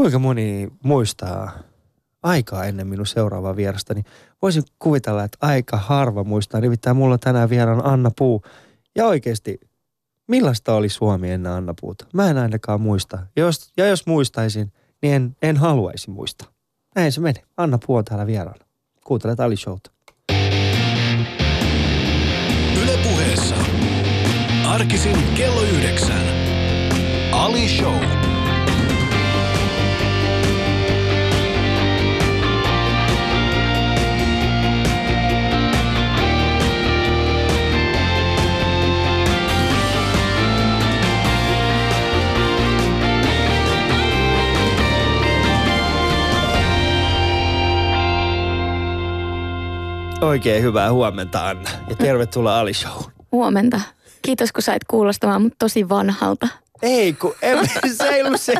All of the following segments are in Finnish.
Kuinka moni muistaa aikaa ennen minun seuraavaa vierasta, niin voisin kuvitella, että aika harva muistaa. Nimittäin mulla tänään vieraan Anna Puu. Ja oikeasti, millaista oli Suomi ennen Anna Puuta? Mä en ainakaan muista. Ja jos, ja jos muistaisin, niin en, en haluaisi muistaa. Näin se meni. Anna Puu on täällä vieraana. Kuuntelet Ali Showta. Yle puheessa. Arkisin kello yhdeksän. Ali Show. Oikein hyvää huomenta Anna ja tervetuloa Ali Show. Huomenta. Kiitos kun sait kuulostamaan mut tosi vanhalta. Ei kun, en, se ei ollut se.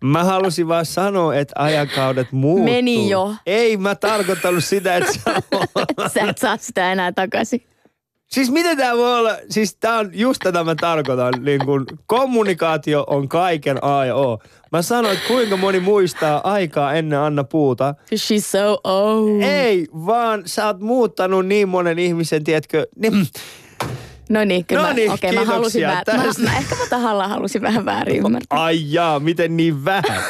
Mä halusin vaan sanoa, että ajakaudet muuttuu. Meni jo. Ei mä tarkoittanut sitä, että sä Sä et saa sitä enää takaisin. Siis miten tämä voi olla? Siis tää on just tätä mä tarkoitan. Niin kun kommunikaatio on kaiken A ja O. Mä sanoin, että kuinka moni muistaa aikaa ennen Anna Puuta. She's so old. Ei, vaan sä oot muuttanut niin monen ihmisen, tiedätkö, niin, No niin, kyllä. No mä- Okei, mä halusin vähän, mä, mä, ehkä mä tahallaan halusin vähän väärin ymmärtää. ai jaa, miten niin vähän,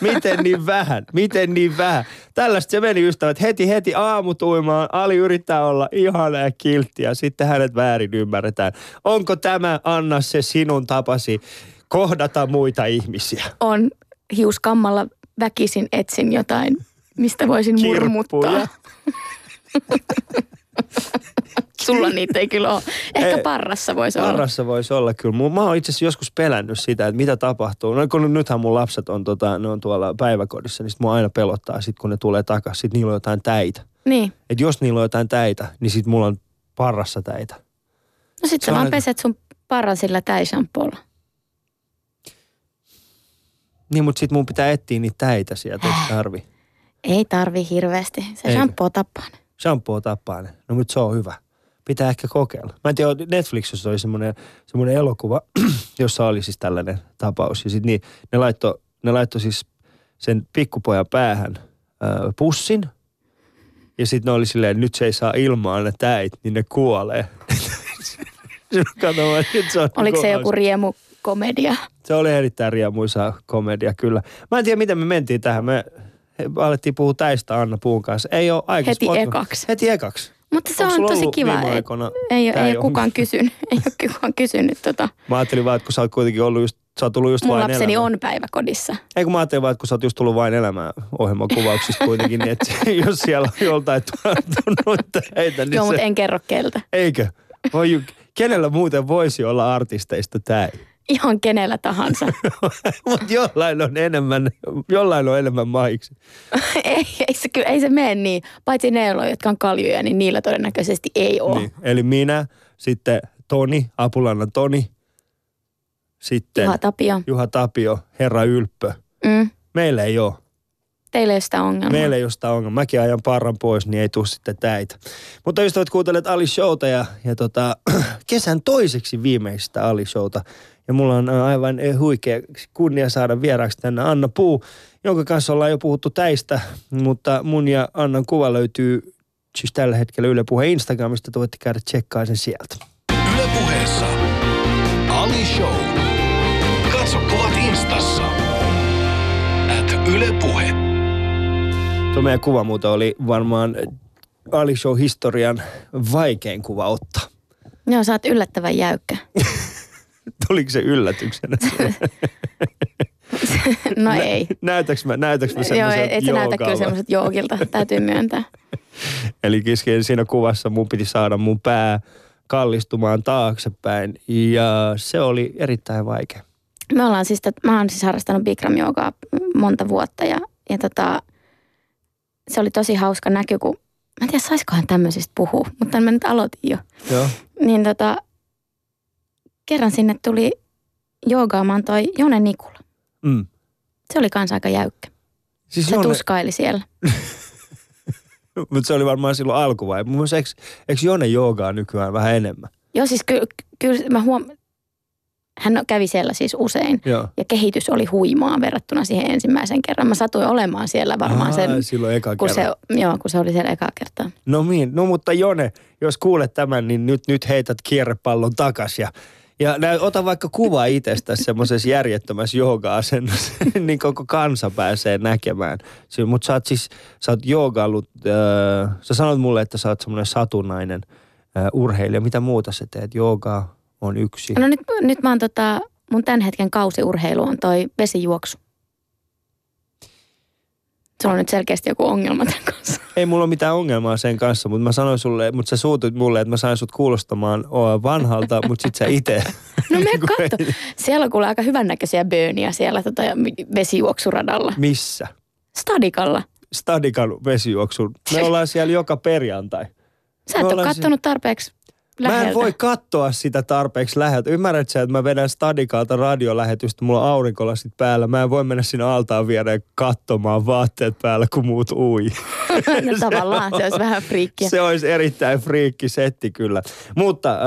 miten niin vähän, miten niin vähän. Tällaista se meni ystävät, heti heti aamutuimaan, Ali yrittää olla ihana ja kiltti ja sitten hänet väärin ymmärretään. Onko tämä, Anna, se sinun tapasi kohdata muita ihmisiä? On hiuskammalla väkisin etsin jotain, mistä voisin Kirppuja. murmuttaa. Sulla niitä ei kyllä ole. Ehkä Ei. parrassa voisi olla. Parassa voisi olla kyllä. Mä oon itse asiassa joskus pelännyt sitä, että mitä tapahtuu. No kun nythän mun lapset on, tota, ne on tuolla päiväkodissa, niin sit mua aina pelottaa sit kun ne tulee takaisin. Sit niillä on jotain täitä. Niin. Et jos niillä on jotain täitä, niin sit mulla on parrassa täitä. No sit sä vaan aina- peset sun parran sillä täishampolla. Niin, mutta sit mun pitää etsiä niitä täitä sieltä, eikö tarvi? Ei tarvi hirveästi. Se Eikö? shampoo tappaa ne. Shampoo tappaa ne. No mutta se on hyvä. Pitää ehkä kokeilla. Mä en tiedä, Netflixissä oli semmoinen, semmoinen elokuva, jossa oli siis tällainen tapaus. Ja sit niin, ne laittoi ne laitto siis sen pikkupojan päähän ää, pussin. Ja sitten ne oli silleen, nyt se ei saa ilmaa ne täit, niin ne kuolee. Nyt se on Oliko se niinku joku riemukomedia? Se oli erittäin riemuisa komedia, kyllä. Mä en tiedä, miten me mentiin tähän. Me alettiin puhua täistä Anna Puun kanssa. Ei ole aikas. Heti ekaksi. Heti ekaksi. Mutta se on tosi kiva. viime Ei, aikoina ei, ei, ole kukaan kysynyt. Ei ole kukaan kysynyt tota. Mä ajattelin vaan, että kun sä oot kuitenkin ollut just, sä oot tullut just Mun vain lapseni elämään. on päiväkodissa. Ei kun mä ajattelin vaan, että kun sä oot just tullut vain elämään ohjelman kuvauksista kuitenkin, niin että jos siellä on joltain tullut täitä, niin Joo, se... mutta en kerro keltä. Eikö? Voi, kenellä muuten voisi olla artisteista tämä? Ihan kenellä tahansa. Mutta jollain on enemmän, jollain on enemmän maiksi. ei, ei, se, kyllä- ei se mene niin. Paitsi ne, jotka on kaljuja, niin niillä todennäköisesti ei ole. Niin. Eli minä, sitten Toni, Apulannan Toni, sitten Juha Tapio. Juha Tapio, Herra Ylppö. Mm. Meillä ei ole. Teillä ei ole sitä ongelmaa. Meillä ei ole sitä ongelmaa. Mäkin ajan parran pois, niin ei tule sitten täitä. Mutta ystävät kuuntelet Ali Showta ja, ja tota, kesän toiseksi viimeistä Ali Showta. Ja mulla on ä, aivan ä, huikea kunnia saada vieraaksi tänne Anna Puu, jonka kanssa ollaan jo puhuttu täistä. Mutta mun ja Annan kuva löytyy siis tällä hetkellä Yle Puhe Instagramista. Te voitte käydä tsekkaa sen sieltä. Yle puheessa. Ali Show. Katso kuvat instassa. At Yle Puhe. Tuo meidän kuva muuten oli varmaan Ali Show historian vaikein kuva ottaa. Joo, sä oot yllättävän jäykkä. Tuliko se yllätyksenä? No ei. Näytäks mä, näytäks mä Joo, et sä näytä kyllä semmoiset joogilta, täytyy myöntää. Eli kesken siinä kuvassa mun piti saada mun pää kallistumaan taaksepäin ja se oli erittäin vaikea. Me ollaan siis, mä oon siis harrastanut Bikram joogaa monta vuotta ja, ja tota, se oli tosi hauska näky, kun mä en tiedä saisikohan tämmöisistä puhua, mutta mä nyt aloitin jo. Joo. Niin tota, kerran sinne tuli joogaamaan toi Jone Nikula. Mm. Se oli kanssa aika jäykkä. Siis Se Jone, tuskaili siellä. mutta se oli varmaan silloin alkuvaihe. Mun mielestä eikö, eikö Jone joogaa nykyään vähän enemmän? Joo, siis kyllä ky- mä huom... hän kävi siellä siis usein. Joo. Ja kehitys oli huimaa verrattuna siihen ensimmäisen kerran. Mä satuin olemaan siellä varmaan sen, Aa, silloin eka kun kerran. se, joo, kun se oli siellä eka kertaa. No niin, no mutta Jone, jos kuulet tämän, niin nyt, nyt heität kierrepallon takas ja, ja nää, ota vaikka kuva itsestä semmoisessa järjettömässä jooga-asennossa, niin koko kansa pääsee näkemään. Mutta sä oot siis, sä oot joogaillut, äh, sä sanot mulle, että sä oot semmoinen satunnainen äh, urheilija. Mitä muuta sä teet? Joogaa on yksi. No nyt, nyt mä oon tota, mun tämän hetken kausiurheilu on toi vesijuoksu. Sulla on nyt selkeästi joku ongelma tämän kanssa. Ei mulla ole mitään ongelmaa sen kanssa, mutta mä sanoin sulle, mutta sä suutuit mulle, että mä sain sut kuulostamaan vanhalta, mutta sit sä itse. No me Niin katso. Siellä on kuule aika hyvännäköisiä bööniä siellä tota, vesijuoksuradalla. Missä? Stadikalla. Stadikan vesijuoksun. Me ollaan siellä joka perjantai. Sä et ole kattonut tarpeeksi läheltä. Mä en voi katsoa sitä tarpeeksi läheltä. Ymmärrät sä, että mä vedän Stadikalta radiolähetystä, mulla on aurinkolasit päällä. Mä en voi mennä sinne altaan viereen katsomaan vaatteet päällä, kun muut ui. no tavallaan se olisi vähän friikkiä. Se olisi erittäin friikki setti kyllä. Mutta äh,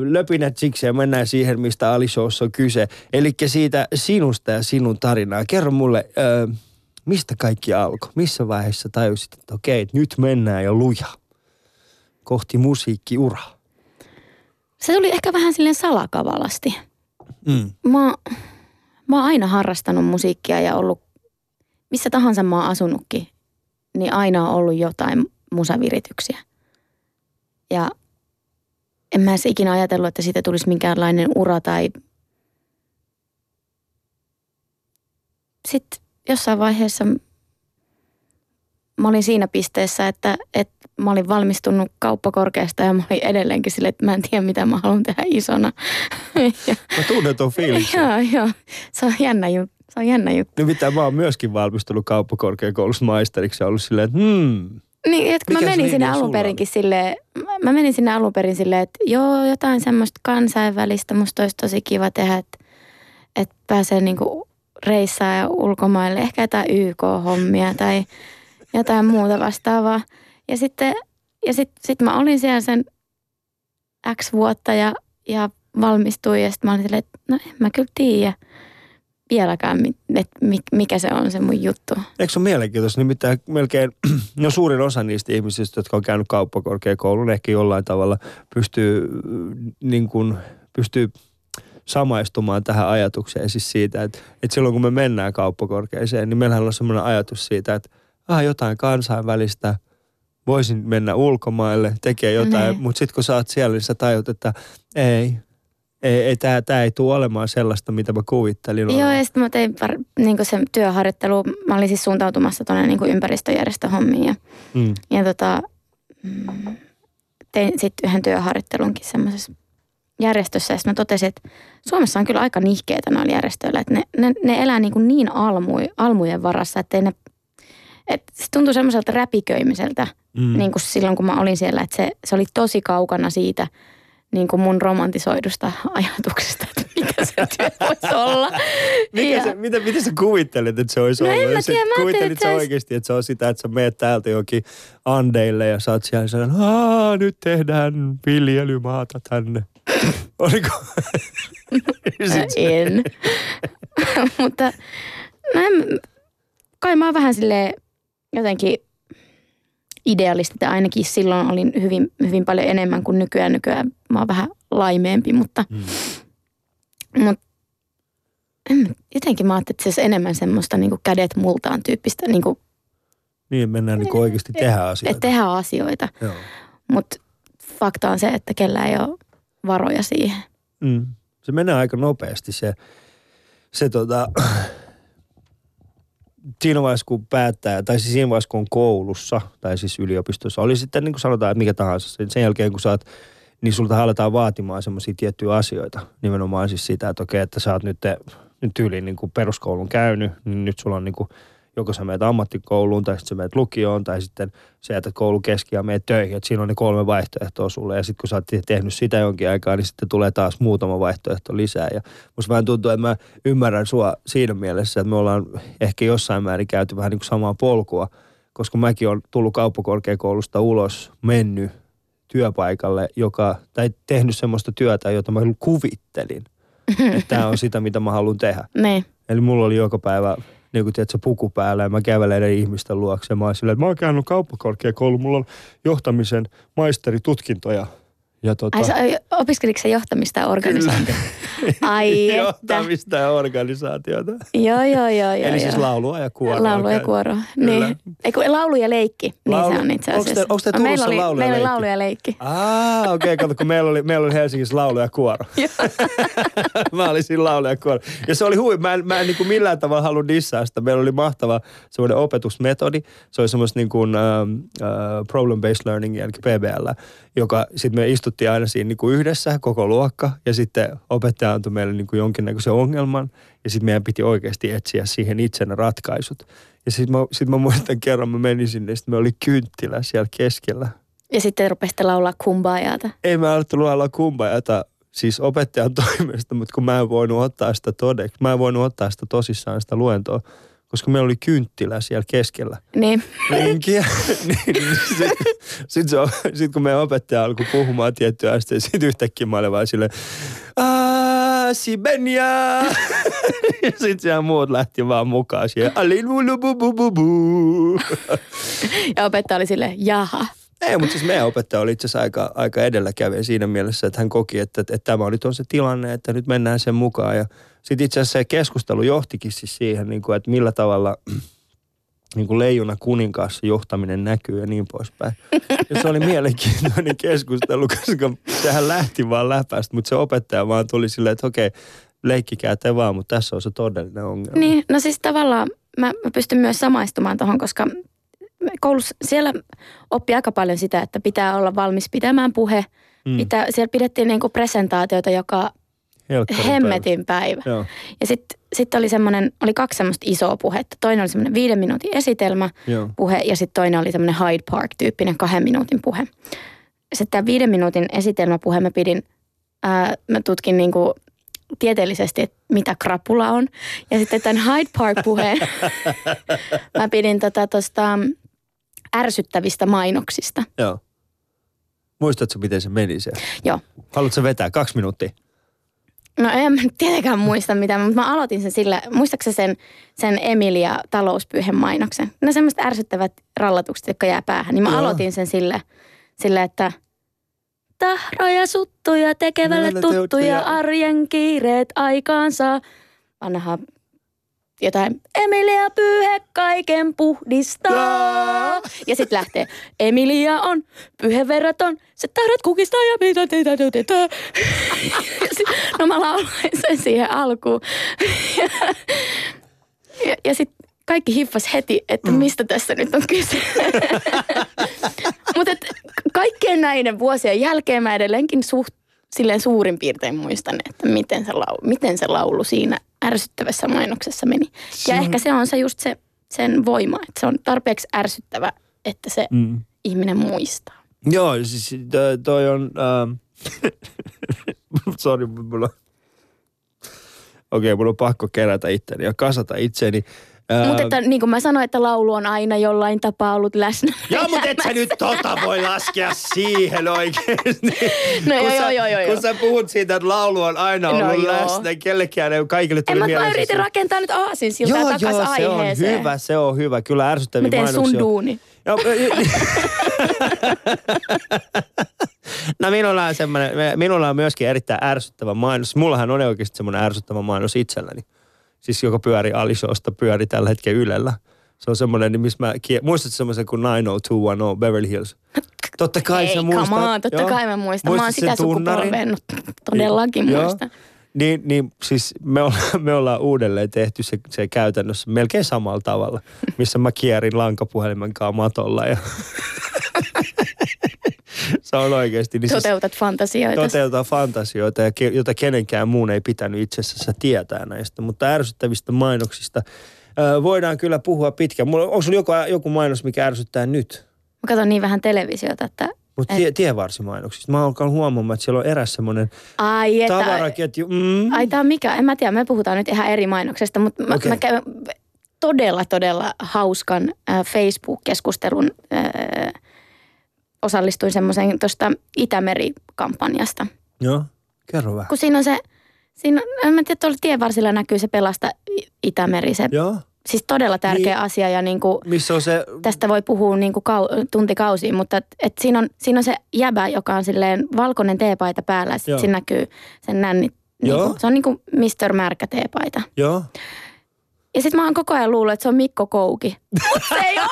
löpinät siksi ja mennään siihen, mistä Ali Showssa on kyse. Eli siitä sinusta ja sinun tarinaa. Kerro mulle, äh, mistä kaikki alkoi? Missä vaiheessa tajusit, että okei, nyt mennään jo luja kohti musiikkiuraa? Se tuli ehkä vähän silleen salakavalasti. Mm. Mä, mä oon aina harrastanut musiikkia ja ollut, missä tahansa mä oon asunutkin, niin aina on ollut jotain musavirityksiä. Ja en mä edes ikinä ajatellut, että siitä tulisi minkäänlainen ura tai... Sitten jossain vaiheessa mä olin siinä pisteessä, että, että mä olin valmistunut kauppakorkeasta ja mä olin edelleenkin sille, että mä en tiedä mitä mä haluan tehdä isona. ja, Mä tunnen ton fiiliksen. joo, joo. Se on jännä juttu. Se on jännä juttu. Nimittäin mä oon myöskin valmistunut kauppakorkeakoulussa maisteriksi ja ollut silleen, että hmm, Niin, että mä menin sinne alun perinkin silleen, mä- menin sinne alun perin silleen, että joo, jotain semmoista kansainvälistä musta olisi tosi kiva tehdä, että, että pääsee niinku reissaa ja ulkomaille, ehkä jotain YK-hommia tai jotain muuta vastaavaa. Ja sitten ja sit, sit mä olin siellä sen X vuotta ja, ja valmistuin ja sitten mä olin silleen, että no en mä kyllä tiedä vieläkään, että mi- mikä se on se mun juttu. Eikö se ole mielenkiintoista? Nimittäin melkein, no suurin osa niistä ihmisistä, jotka on käynyt kauppakorkeakoulun, ehkä jollain tavalla pystyy, mm, niin kuin, pystyy samaistumaan tähän ajatukseen siis siitä, että, että silloin kun me mennään kauppakorkeeseen, niin meillähän on semmoinen ajatus siitä, että ah, jotain kansainvälistä, voisin mennä ulkomaille, tekee jotain, Niin. mutta sitten kun sä oot siellä, niin sä tajut, että ei, ei, ei tämä, tämä ei tule olemaan sellaista, mitä mä kuvittelin. Joo, olevan. ja sitten mä tein par, niin sen työharjoittelu. Mä olin siis suuntautumassa tuonne niin ympäristöjärjestöhommiin. Ja, Mm. ja tota, mm, tein sitten yhden työharjoittelunkin semmoisessa järjestössä. Ja mä totesin, että Suomessa on kyllä aika nihkeitä noilla järjestöillä. Että ne, ne, ne elää niin, kuin niin almui, almujen varassa, että ne... Että se tuntui semmoiselta räpiköimiseltä, Mm. niin kuin silloin kun mä olin siellä. Että se, se oli tosi kaukana siitä niin kuin mun romantisoidusta ajatuksesta, että mikä se työ voisi olla. Mikä Ja- se, mitä, mitä sä kuvittelit, että se olisi No ollut? en mä tiedä, mä kuvittelit että sä se olisi- oikeasti, että se on sitä, että sä meet täältä jokin Andeille ja sä oot siellä sellainen, Aa, nyt tehdään viljelymaata tänne. Oliko? Sit se- En. Mutta no en, kai mä oon vähän sille jotenkin idealisti, tai ainakin silloin olin hyvin, hyvin paljon enemmän kuin nykyään. Nykyään mä oon vähän laimeempi, mutta, Mm. mutta en, jotenkin mä ajattelin, että se olisi enemmän semmoista niin kädet multaan tyyppistä, niin kuin, Niin, mennään niin oikeasti tehdä asioita. tehdään asioita. Mutta fakta on se, että kellä ei ole varoja siihen. Mm. Se menee aika nopeasti se, se tota, siinä vaiheessa kun päättää, tai siis siinä vaiheessa kun on koulussa, tai siis yliopistossa, oli sitten niin kuin sanotaan, mikä tahansa, sen- jälkeen kun oot, niin sulta aletaan vaatimaan semmoisia tiettyjä asioita. Nimenomaan siis sitä, että okei, että sä oot nyt, nyt tyyliin niin kuin peruskoulun käynyt, niin nyt sulla on niin kuin, joko sä meet ammattikouluun, tai sitten sä meet lukioon, tai sitten sä jätät koulun keski ja meet töihin. Et siinä on ne kolme vaihtoehtoa sulle. Ja sitten kun sä oot tehnyt sitä jonkin aikaa, niin sitten tulee taas muutama vaihtoehto lisää. Ja musta vähän tuntuu, että mä ymmärrän sua siinä mielessä, että me ollaan ehkä jossain määrin käyty vähän niin kuin samaa polkua, koska mäkin olen tullut kauppakorkeakoulusta ulos, mennyt työpaikalle, joka, tai tehnyt semmoista työtä, jota mä kuvittelin Tämä on sitä, mitä mä haluan tehdä. Niin. Eli mulla oli joka päivä niin kuin tiedätkö, puku päällä ja mä kävelen eri ihmisten luokse. Mä oon silleen, että mä oon käynyt kauppakorkeakoulu, mulla on johtamisen maisteritutkintoja. Ja tota, Ai sä, opiskeliko se johtamista ja organisointia? Ai että. johtamista ja organisaatiota. Joo, joo, joo. joo Eli siis joo. laulua ja kuoroa. Laulu ja käy- kuoro. Kyllä. Niin. Ei kun laulu ja leikki, niin Laulu- se on itse te- asiassa. onks te No, meillä oli, laulu ja meillä oli leikki? laulu ja leikki. Ah, okei, okay, kato, kun meillä oli, meillä oli Helsingissä laulu ja kuoro. mä olin siinä laulu ja kuoro. Ja se oli hui, mä en, mä en niin kuin millään tavalla halua dissaa sitä. Meillä oli mahtava semmoinen opetusmetodi. Se oli semmoista niin kuin, uh, uh, problem-based learning, eli PBL, joka sitten me istuttiin aina siinä niin kuin yhdessä, koko luokka, ja sitten opettaja antoi meille niin kuin jonkinnäköisen ongelman, ja sitten meidän piti oikeasti etsiä siihen itsenä ratkaisut. Ja sitten mä, sit mä muistan kerran, mä menin sinne, ja sitten me oli kynttilä siellä keskellä. Ja sitten rupesitte laulaa kumbaajata. Ei mä alettu luella kumpajata siis opettajan toimesta, mutta kun mä en voinut ottaa sitä todeksi, mä en voinut ottaa sitä tosissaan sitä luentoa, koska meillä oli kynttilä siellä keskellä Niin. rinkiä. niin, sitten sit se, sit kun meidän opettaja alkoi puhumaan tiettyä asteen, sitten yhtäkkiä mä olin vaan silleen, "Aa, Sibenia! ja sitten siellä muut lähti vaan mukaan siihen. Alin mulu bu bu bu bu. Ja opettaja oli silleen, jaha. Ei, mutta siis meidän opettaja oli itse asiassa aika, aika edelläkävijä siinä mielessä, että hän koki, että, että, että tämä nyt on se tilanne, että nyt mennään sen mukaan. Ja sitten itse asiassa se keskustelu johtikin siis siihen, niin kuin, että millä tavalla niin kuin leijuna kuninkaassa johtaminen näkyy ja niin poispäin. Ja se oli mielenkiintoinen keskustelu, koska sehän lähti vaan läpästä, mutta se opettaja vaan tuli silleen, että okei, leikkikää te vaan, mutta tässä on se todellinen ongelma. Niin, no siis tavallaan mä, mä pystyn myös samaistumaan tuohon, koska koulussa siellä oppi aika paljon sitä, että pitää olla valmis pitämään puhe. Mm. Pitää, siellä pidettiin niinku presentaatioita joka Helkkarin päivä. hemmetin päivä. Joo, Ja sitten sit oli semmoinen, oli kaksi semmoista isoa puhetta. Toinen oli semmoinen viiden minuutin esitelmä joo. puhe ja sitten toinen oli semmoinen Hyde Park-tyyppinen kahden minuutin puhe. Sitten tämä viiden minuutin esitelmäpuhe mä pidin, ää, mä tutkin niinku tieteellisesti, että mitä krapula on. Ja sitten tämän Hyde Park-puheen mä pidin tota tosta ärsyttävistä mainoksista. Joo. Muistatko, miten se meni se? Joo. Haluatko vetää kaksi minuuttia? No en tietenkään muista mitään, mutta mä aloitin sen sillä, muistaaksä sen, sen Emilia talouspyyhen mainoksen? No semmoiset ärsyttävät rallatukset, jotka jää päähän. Niin mä Joo. aloitin sen sillä, sillä että tahroja suttuja tekevälle tuttuja. arjen kiireet aikaansa. Vanha jotain, Emilia pyyhe kaiken puhdistaa. Ja sitten lähtee, Emilia on pyheverraton, se tahdot kukistaa ja mitä teitä teitä. No mä lauloin sen siihen alkuun. Ja, ja sitten kaikki hiffas heti, että mistä tässä nyt on kyse. Mutta kaikkien näiden vuosien jälkeen mä edelleenkin suht, silleen suurin piirtein muistan, että miten se, laulu, miten se laulu siinä ärsyttävässä mainoksessa meni. Se Ja on- ehkä se on se just se, sen voima, että se on tarpeeksi ärsyttävä, että se Mm. ihminen muistaa. Joo, siis to- toi on... Ähm, Sori, mulla. Okei, okay, mulla on pakko kerätä itteni ja kasata itseni. Mutta että niin kuin mä sanoin, että laulu on aina jollain tapaa ollut läsnä. Joo, mutta et sä nyt tota voi laskea siihen oikeesti. No kun joo, sä, joo, joo, joo. Kun sä puhut siitä, että laulu on aina No ollut joo. läsnä, kellekään ei kaikille tuli En mä, yritin rakentaa nyt aasin siltä Joo, takas joo, se on hyvä, se on hyvä. Kyllä ärsyttäviä Mä teen sun mainoksia duuni. Joo, no minulla on semmoinen, minulla on myöskin erittäin ärsyttävä mainos. Mullahan on oikeasti semmoinen ärsyttävä mainos itselläni. Siis joka pyöri Alishowsta, pyöri tällä hetkellä Ylellä. Se on semmoinen, niin missä mä, kie- muistatko semmoisen kuin 90210 Beverly Hills? Totta kai Ei, sä muistat. come on, totta Joo. kai mä muistan. Mä oon Muistat sitä no, todellakin Joo. muistan. Niin, niin siis me ollaan, me ollaan uudelleen tehty se, se käytännössä melkein samalla tavalla, missä mä kierin lankapuhelimen kanssa matolla ja se on oikeasti. Niin siis Toteutat fantasioita. toteutetaan fantasioita, ja ke, jota kenenkään muun ei pitänyt itse asiassa tietää näistä. Mutta ärsyttävistä mainoksista ö, voidaan kyllä puhua pitkään. Mulla, onko sulla joku, joku mainos, mikä ärsyttää nyt? Mä katson niin vähän televisiota, että Mutta tie, tievarsimainoksista. Mä alkan huomaamaan, että siellä on eräs semmoinen ai että... tavaraketju. Mm. Ai tää on mikä, en mä tiedä, me puhutaan nyt ihan eri mainoksesta, mutta mä, Okei. mä käyn todella, todella hauskan äh, Facebook-keskustelun. Äh, osallistuin semmoiseen tuosta Itämeri-kampanjasta. Joo, kerro vähän. Kun siinä on se, Siinä, en mä tiedä, tuolla tien varsilla näkyy se pelasta Itämeri. Se, Joo. siis todella tärkeä Niin. asia ja niin kuin, Missä on se... tästä voi puhua niin kuin kau, tuntikausiin, mutta et, et siinä, on, siinä on se jäbä, joka on silleen valkoinen teepaita päällä ja sitten siinä näkyy sen nännit. Niin Joo. kuin, se on niin kuin Mr. Märkä teepaita. Joo. Ja sitten mä oon koko ajan luullut, että se on Mikko Kouki. Mutta se ei oo!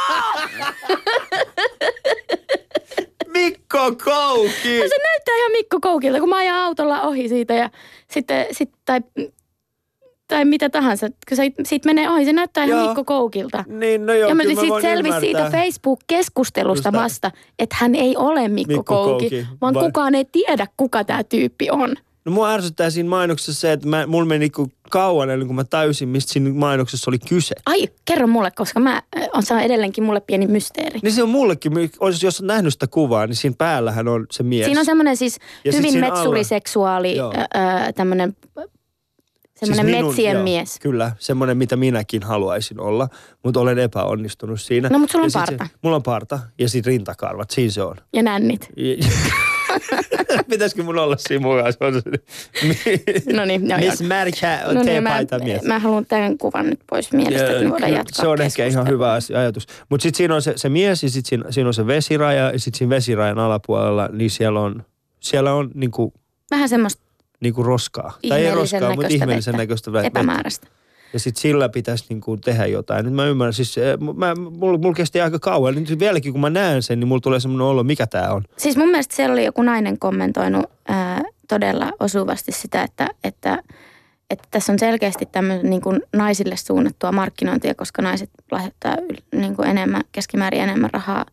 Mikko Kouki! Se näyttää ihan Mikko Koukilta, kun mä ajan autolla ohi siitä ja sitten, sit, tai, tai mitä tahansa. Kun se, siitä menee ohi, se näyttää ihan Joo. Mikko Koukilta. Niin, no joo, ja mä sitten voin selvisi siitä. Facebook-keskustelusta Just vasta, että hän ei ole Mikko, Mikko Kouki, Kouki, vaan vai- kukaan ei tiedä, kuka tämä tyyppi on. No mua ärsyttää siinä mainoksessa se, että mä, mulla meni niinku kauan ennen kuin mä tajusin, mistä siinä mainoksessa oli kyse. Ai, kerro mulle, koska mä, on, se on edelleenkin mulle pieni mysteeri. Niin se on mullekin, jos, jos on nähnyt sitä kuvaa, niin siinä päällähän on se mies. Siinä on semmoinen siis Ja hyvin siinä metsuriseksuaali, Joo. öö, tämmöinen semmoinen minun- metsien joo, mies. Kyllä, semmoinen mitä minäkin haluaisin olla, mutta olen epäonnistunut siinä. No, mut sulla on Ja parta. Se, mulla on parta ja sitten rintakarvat, siinä se on. Ja nännit. Pitäisikö mun olla siinä mukaan? Se on se, No niin, joo. Miss Märkä on No niin, mä, mies. mä haluan tämän kuvan nyt pois mielestä, että me voidaan jatkaa Se on ehkä ihan hyvä asia- ajatus. Mutta sitten siinä on se, se mies ja sitten siinä, siinä on se vesiraja ja sitten siinä vesirajan alapuolella, niin siellä on, siellä on niinku, Vähän semmoista niinku roskaa. Tai ei roskaa, mutta ihmeellisen vettä. näköistä vettä. epämääräistä. Ja sitten sillä pitäisi niinku tehdä jotain. Nyt mä ymmärrän, siis eh, mä, mulla, mulla kesti aika kauan. Nyt vieläkin kun mä näen sen, niin mulla tulee semmoinen olo, mikä tää on. Siis mun mielestä siellä oli joku nainen kommentoinut ää, todella osuvasti sitä, että, että, että tässä on selkeästi tämmöinen niin kuin naisille suunnattua markkinointia, koska naiset lahjoittaa niin kuin enemmän, keskimäärin enemmän rahaa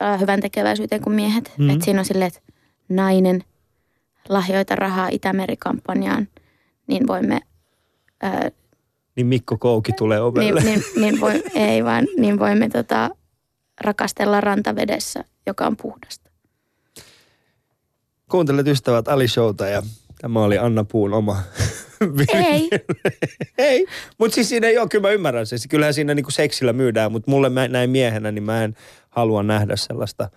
ää, hyvän tekeväisyyteen kuin miehet. Mhm. Mm. Että siinä on silleen, että nainen lahjoita rahaa Itämeri-kampanjaan, niin voimme ää, Niin Mikko Kouki tulee ovelle. niin, niin, niin voi, ei vaan, niin voimme tota, rakastella rantavedessä, joka on puhdasta. Kuuntelet ystävät Ali Showta ja tämä oli Anna Puun oma Ei, Ei, mutta siis siinä ei ole, kyllä mä ymmärrän sen. Kyllähän siinä niinku seksillä myydään, mutta mulle mä, näin miehenä, niin mä en halua nähdä sellaista.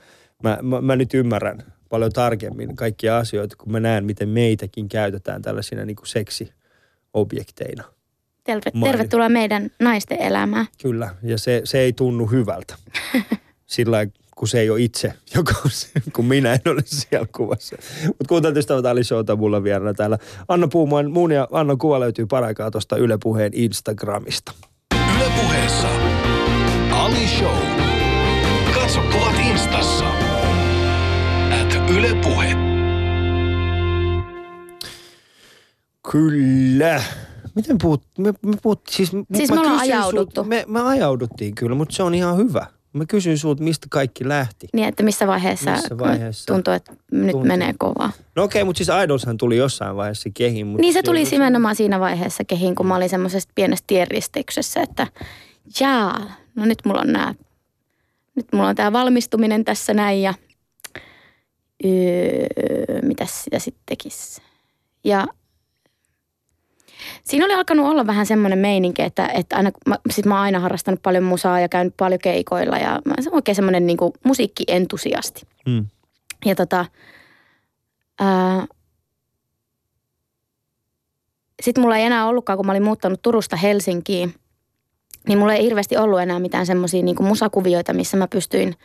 Mä, mä, mä nyt ymmärrän paljon tarkemmin kaikkia asioita, kun mä näen, miten meitäkin käytetään tällaisina niinku seksiobjekteina. Tervetuloa meidän naisten elämään. Kyllä, ja se, se ei tunnu hyvältä. Sillä kun se ei ole itse, joka on se, kun minä en ole siellä kuvassa. Mutta kuuntelut ystävät Ali Showta mulla vieraana täällä. Anna Puumaan, muun ja Annan kuva löytyy paraikaa tuosta Yle Puheen Instagramista. Ylepuheessa Ali Show. Katso kuvat instassa. At Yle Puhe. Kyllä. Miten puhut, me, me puhut, siis, Siis me ollaan ajauduttu. Sut, me, me ajauduttiin kyllä, mutta se on ihan hyvä. Mä kysyin sulta, mistä kaikki lähti. Niin, että missä vaiheessa, Missä vaiheessa? tuntuu, että nyt Tuntuu. menee kovaa. No okei, okay, mutta siis Idolshan tuli jossain vaiheessa kehiin. Mutta Niin se tuli nimenomaan siinä vaiheessa kehiin, kun mä olin semmoisessa pienessä tienristeyksessä, että jaa, no nyt mulla on nämä, nyt mulla on tämä valmistuminen tässä näin ja öö, mitäs sitä sitten tekisi. Ja siinä oli alkanut olla vähän semmoinen meininki, että, että aina, mä, sit mä oon aina harrastanut paljon musaa ja käynyt paljon keikoilla ja mä oon oikein semmoinen niin musiikkientusiasti. Mm. Ja tota, ää, sitten mulla ei enää ollutkaan, kun mä olin muuttanut Turusta Helsinkiin, niin mulla ei hirveästi ollut enää mitään semmoisia niin musakuvioita, missä mä pystyin,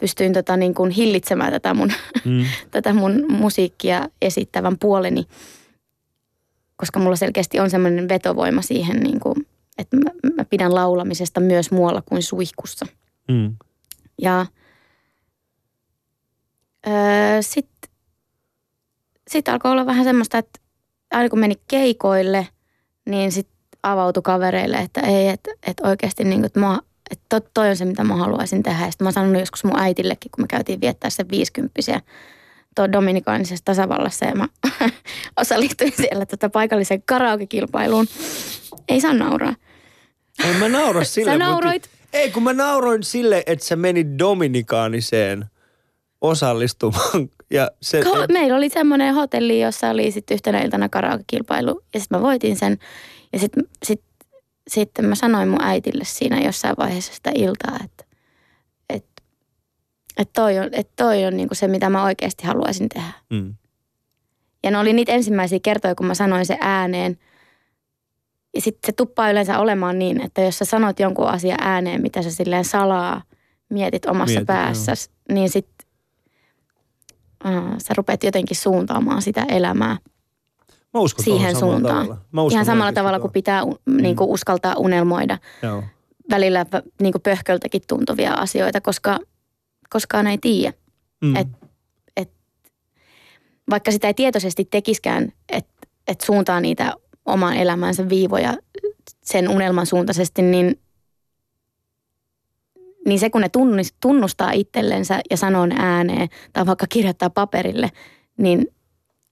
pystyin tota niin kuin hillitsemään tätä mun, Mm. tätä mun musiikkia esittävän puoleni. Koska mulla selkeästi on semmoinen vetovoima siihen, niin kuin, että mä, mä pidän laulamisesta myös muualla kuin suihkussa. Mm. Ja öö, sitten sit alkoi olla vähän semmoista, että aina kun meni keikoille, niin sitten avautui kavereille, että ei, että, että oikeasti niin kuin, että, mä, että to- toi on se, mitä mä haluaisin tehdä. Ja sitten mä oon sanonut joskus mun äitillekin, kun me käytiin viettää sen viisikymppisiä tuo Dominikaanisessa tasavallassa ja mä osallistuin siellä tota paikalliseen karaoke-kilpailuun. Ei saa nauraa. En mä naura sille. Sä mutta- nauroit. Ei, kun mä nauroin sille, että sä menit Dominikaaniseen osallistumaan. Ja se, Ko- meillä oli semmoinen hotelli, jossa oli sitten yhtenä iltana karaoke-kilpailu ja sitten mä voitin sen. Ja sitten sit, sitten mä sanoin mun äitille siinä jossain vaiheessa sitä iltaa, että, että toi on, että toi on niinku se, mitä mä oikeasti haluaisin tehdä. mm. Ja ne oli niitä ensimmäisiä kertoja, kun mä sanoin se ääneen. Ja sitten se tuppaa yleensä olemaan niin, että jos sä sanot jonkun asian ääneen, mitä sä silleen salaa mietit omassa Mietit, päässä, niin sitten äh, sä rupeat jotenkin suuntaamaan sitä elämää Mä uskon siihen suuntaan. Tavalla. Mä uskon Ihan samalla tavalla kuin pitää niin kuin uskaltaa unelmoida Joo. välillä niin kuin pöhköltäkin tuntuvia asioita, koska koskaan ei tiedä. Mm. Et- Vaikka sitä ei tietoisesti tekiskään, että et suuntaa niitä oman elämänsä viivoja sen unelman suuntaisesti, niin, niin se kun ne tunnis- tunnustaa itsellensä ja sanoo ne ääneen tai vaikka kirjoittaa paperille, niin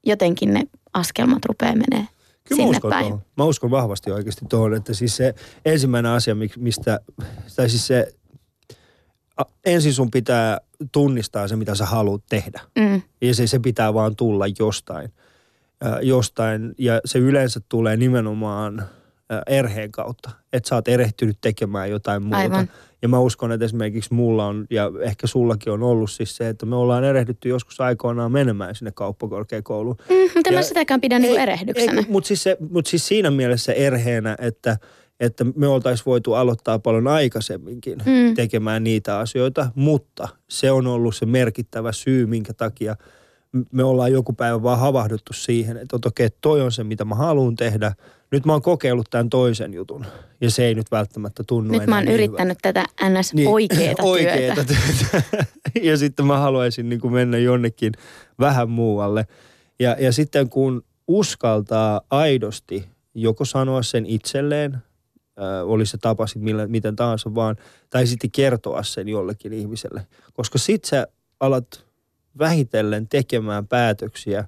jotenkin ne askelmat rupeaa menee Kyllä mä sinne uskon päin. tuohon. Mä uskon vahvasti oikeasti tuohon, että siis se ensimmäinen asia, mistä, tai siis se, ensin sun pitää tunnistaa se, mitä sä haluat tehdä. Mm, Ja se, se pitää vaan tulla jostain. Äh, jostain. Ja se yleensä tulee nimenomaan äh, erheen kautta. Että sä oot erehtynyt tekemään jotain muuta. Aivan. Ja mä uskon, että esimerkiksi mulla on, ja ehkä sullakin on ollut siis se, että me ollaan erehdytty joskus aikoinaan menemään sinne kauppakorkeakouluun. mm, mutta en mä Ja- sitäkään pidä niin erehdyksenä. Mutta siis, se, mut siis siinä mielessä erheenä, että, että me oltaisiin voitu aloittaa paljon aikaisemminkin Mm. tekemään niitä asioita, mutta se on ollut se merkittävä syy, minkä takia me ollaan joku päivä vaan havahduttu siihen, että okei, okay, toi on se, mitä mä haluan tehdä. Nyt mä oon kokeillut tämän toisen jutun ja se ei nyt välttämättä tunnu Nyt mä oon niin yrittänyt tätä ns. Niin, oikeeta oikeeta työtä. työtä. ja sitten mä haluaisin niin kuin mennä jonnekin vähän muualle. Ja, ja sitten kun uskaltaa aidosti joko sanoa sen itselleen, äh, oli se tapa sit millä, miten tahansa vaan, tai sitten kertoa sen jollekin ihmiselle. Koska sit sä alat vähitellen tekemään päätöksiä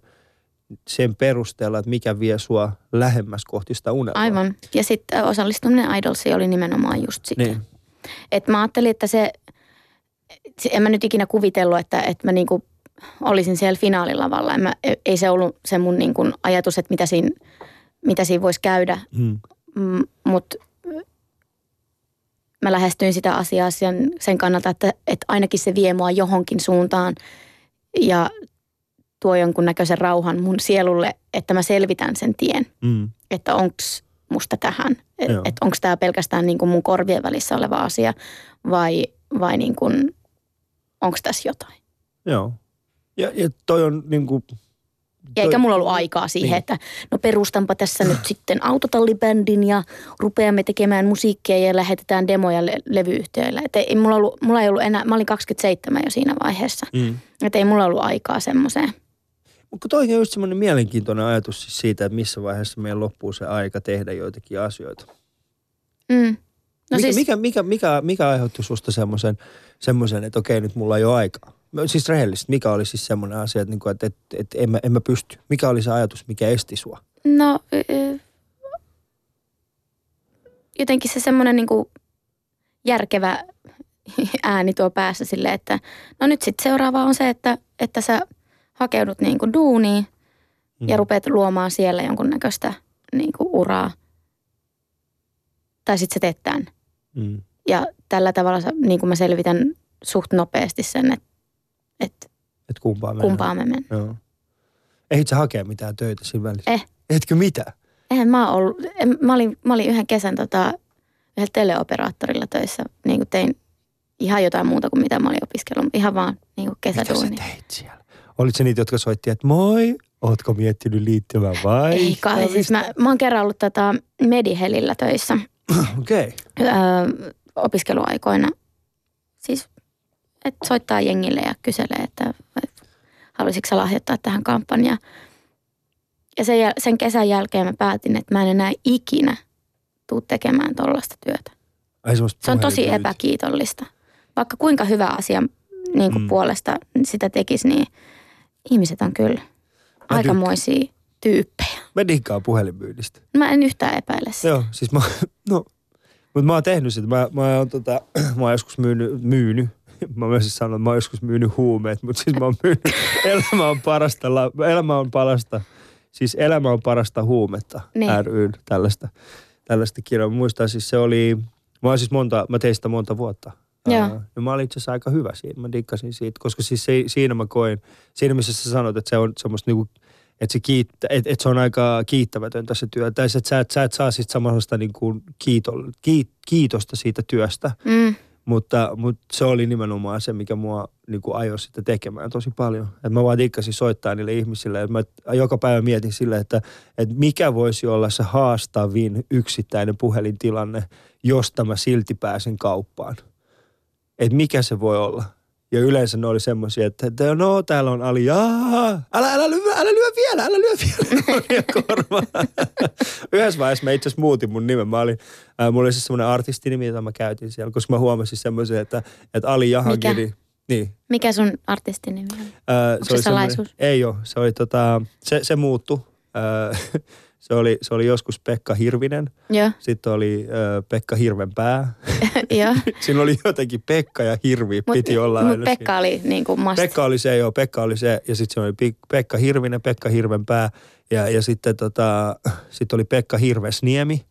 sen perusteella, että mikä vie sua lähemmäs kohti sitä unelmaa. Aivan. Ja sitten osallistuminen Idolsiin oli nimenomaan just sitä. Niin. Et mä ajattelin, että se, se, en mä nyt ikinä kuvitellut, että, että mä niinku olisin siellä finaalilavalla. En mä, ei se ollut se mun niinku ajatus, että mitä siinä, mitä siinä voisi käydä. Hmm. Mm, Mutta mä lähestyin sitä asiaa sen, sen kannalta, että, että ainakin se vie mua johonkin suuntaan ja tuo jonkunnäköisen rauhan mun sielulle, että mä selvitän sen tien Hmm. että onks musta tähän, että Joo. et onko tämä pelkästään niin kuin mun korvien välissä oleva asia vai, vai niin kuin, onko tässä jotain. Joo. Ja, ja toi on niin kuin, Ja eikä mulla ollut aikaa siihen, Niin. että no perustanpa tässä nyt sitten autotallibändin ja rupeamme tekemään musiikkia ja lähetetään demoja le- levyyhtiöille. Että ei mulla, ollut, mulla ei ollut enää, mä olin 27 jo siinä vaiheessa. mm. Että ei mulla ollut aikaa semmoiseen. Mutta toi on just semmoinen mielenkiintoinen ajatus siis siitä, että missä vaiheessa meidän loppuu se aika tehdä joitakin asioita. Mm. No No mikä, siis, mikä, mikä, mikä, mikä aiheutti susta semmoisen, semmoisen, että okei, nyt mulla ei ole aikaa? Siis rehellisesti, mikä oli siis semmoinen asia, että, niinku, että, että, että en, mä, en mä pysty? Mikä oli se ajatus, mikä esti sua? No jotenkin se semmoinen niin järkevä ääni tuo päässä sille, että no nyt sitten seuraava on se, että, että sä hakeudut niin kuin duuniin Mm. ja rupeat luomaan siellä jonkunnäköistä niin kuin uraa. Tai sitten sä teet tämän. Mm. Ja tällä tavalla niin kuin mä selvitän suht nopeasti sen, että, että Et kumpaa kumpaan me mennään. Joo. Ehdit sä hakea mitään töitä siinä välissä? Eh. Etkö mitään? Eihän mä ollut, en- mä olin, mä olin yhden kesän tota, yhdellä teleoperaattorilla töissä, niin kuin tein ihan jotain muuta kuin mitä mä olin opiskellut, ihan vaan niin kuin Mitä sä kesäduuni. teit siellä? Olit se niitä, jotka soitti, että moi, ootko miettinyt liittymään vai? Ei kai, siis mä, mä oon kerran ollut tota Medihelillä töissä Okei. Okay. öö, opiskeluaikoina. Siis, että soittaa jengille ja kyselee, että, haluaisitko lahjoittaa tähän kampanjaan. Ja sen, jäl- sen kesän jälkeen mä päätin, että mä en enää ikinä tuu tekemään tollaista työtä. Ai semmoista Se on tosi puhelinmyyntiä. epäkiitollista. Vaikka kuinka hyvä asia niin kuin Mm. puolesta sitä tekisi, niin ihmiset on kyllä aikamoisia tyyppejä. Mä diggaan puhelinmyynnistä. Mä en yhtään epäile sitä. Joo, siis mä, no, mutta mä oon tehnyt sitä. Mä, mä, oon, tota, mä oon joskus myynyt, myynyt. Mä myös siis sanon, että mä oon joskus myynyt huumeet, mutta siis mä oon myynyt, elämä on parasta, elämä on parasta, siis elämä on parasta huumetta Niin. ryn tällaista, tällaista kirjaa. Mä muistan siis se oli, mä oon siis monta, mä tein sitä monta vuotta. Joo. Ja mä olin itse asiassa aika hyvä siinä, mä dikkasin siitä, koska siis se, siinä mä koin, siinä missä sä sanot, että se on semmoista niinku, Että se, kiittä, et, et se on aika kiittämätöntä se työ. Tai että sä, et, sä et saa sit samanlaista niin kuin kiito, kiit, kiitosta siitä työstä. Mm. Mutta, mutta se oli nimenomaan se, mikä mua niin kuin ajoi sitä tekemään tosi paljon. Et mä vaan dikkasin soittaa niille ihmisille. Et mä joka päivä mietin sille, että, että mikä voisi olla se haastavin yksittäinen puhelintilanne, josta mä silti pääsen kauppaan. Että mikä se voi olla. Ja yleensä ne oli semmoisia, että, että no täällä on Ali, Jaa, älä, älä, lyö, älä lyö vielä, älä lyö vielä. korva. Yhdessä vaiheessa mä itse asiassa muutin mun nimen. Mä olin, äh, mulla oli siis semmoinen artistinimi, jota mä käytin siellä, koska mä huomasin semmoisen, että, että Ali Jahangiri. Mikä? Niin. Mikä sun artistinimi on? Äh, Onko se semmoinen- salaisuus? Ei ole, se oli tota, se, se muuttui. Äh, se, oli, se oli joskus Pekka Hirvinen, Joo, sitten oli äh, Pekka Hirvenpää. joo. Siinä oli jotenkin Pekka ja Hirvi Mut, piti olla mut aina Pekka siinä. oli niin kuin must. Pekka oli se, joo, Pekka oli se. Ja sitten se oli Pekka Hirvinen, Pekka Hirvenpää. Ja, ja sitten tota, sit oli Pekka Hirvesniemi,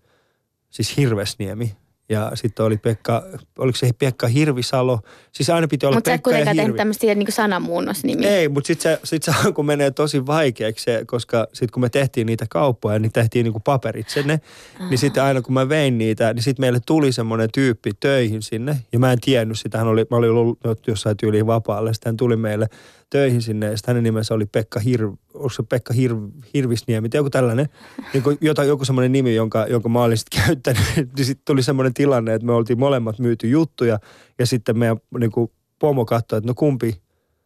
siis Hirvesniemi. Ja sitten oli Pekka, oliko se Pekka Hirvisalo? Siis aina piti olla Mutta sä et Pekka kuitenkaan Hirvi. tehnyt tämmöisiä niin sanamuunnosnimiä. Ei, mutta sitten se, sit se alkoi menee tosi vaikeaksi, se, koska sitten kun me tehtiin niitä kauppoja, niin tehtiin niinku paperit sinne. Niin sitten aina kun mä vein niitä, niin sitten meille tuli semmoinen tyyppi töihin sinne. Ja mä en tiennyt sitä, hän oli, mä olin ollut jossain tyyliin vapaalle. Sitten hän tuli meille töihin sinne ja sitten hänen nimensä oli Pekka Hir, onko se Pekka Hir, Hirvisniemi tai joku tällainen. Niin kuin, jota, joku semmoinen nimi, jonka, jonka mä olin sitten käyttänyt. niin sitten tuli semmoinen tilanne, että me oltiin molemmat myyty juttuja ja sitten meidän niin kuin, pomo katsoi, että no kumpi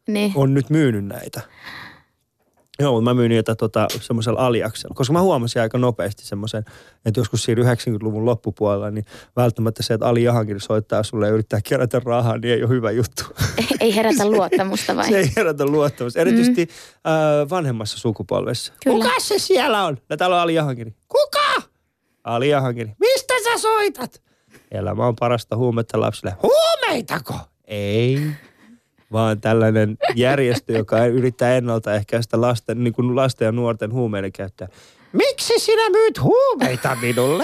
Niin. on nyt myynyt näitä. Joo, mutta mä myin niitä tota, semmoisella aliaksella. Koska mä huomasin aika nopeasti semmoisen, että joskus siinä 90-luvun loppupuolella, niin välttämättä se, että Ali Jahankiri soittaa sulle ja yrittää kerätä rahaa, niin ei ole hyvä juttu. Ei herätä luottamusta vai? Se ei herätä luottamusta. Erityisesti mm. äh, vanhemmassa sukupolvessa. Kyllä. Kuka se siellä on? Ja täällä on Ali Jahankiri. Kuka? Ali Jahankiri. Mistä sä soitat? Elämä on parasta huumetta lapsille. Huumeitako? Ei vaan tällainen järjestö, joka yrittää ennaltaehkäistä lasten, niin kuin lasten ja nuorten huumeiden käyttöä. Miksi sinä myyt huumeita minulle?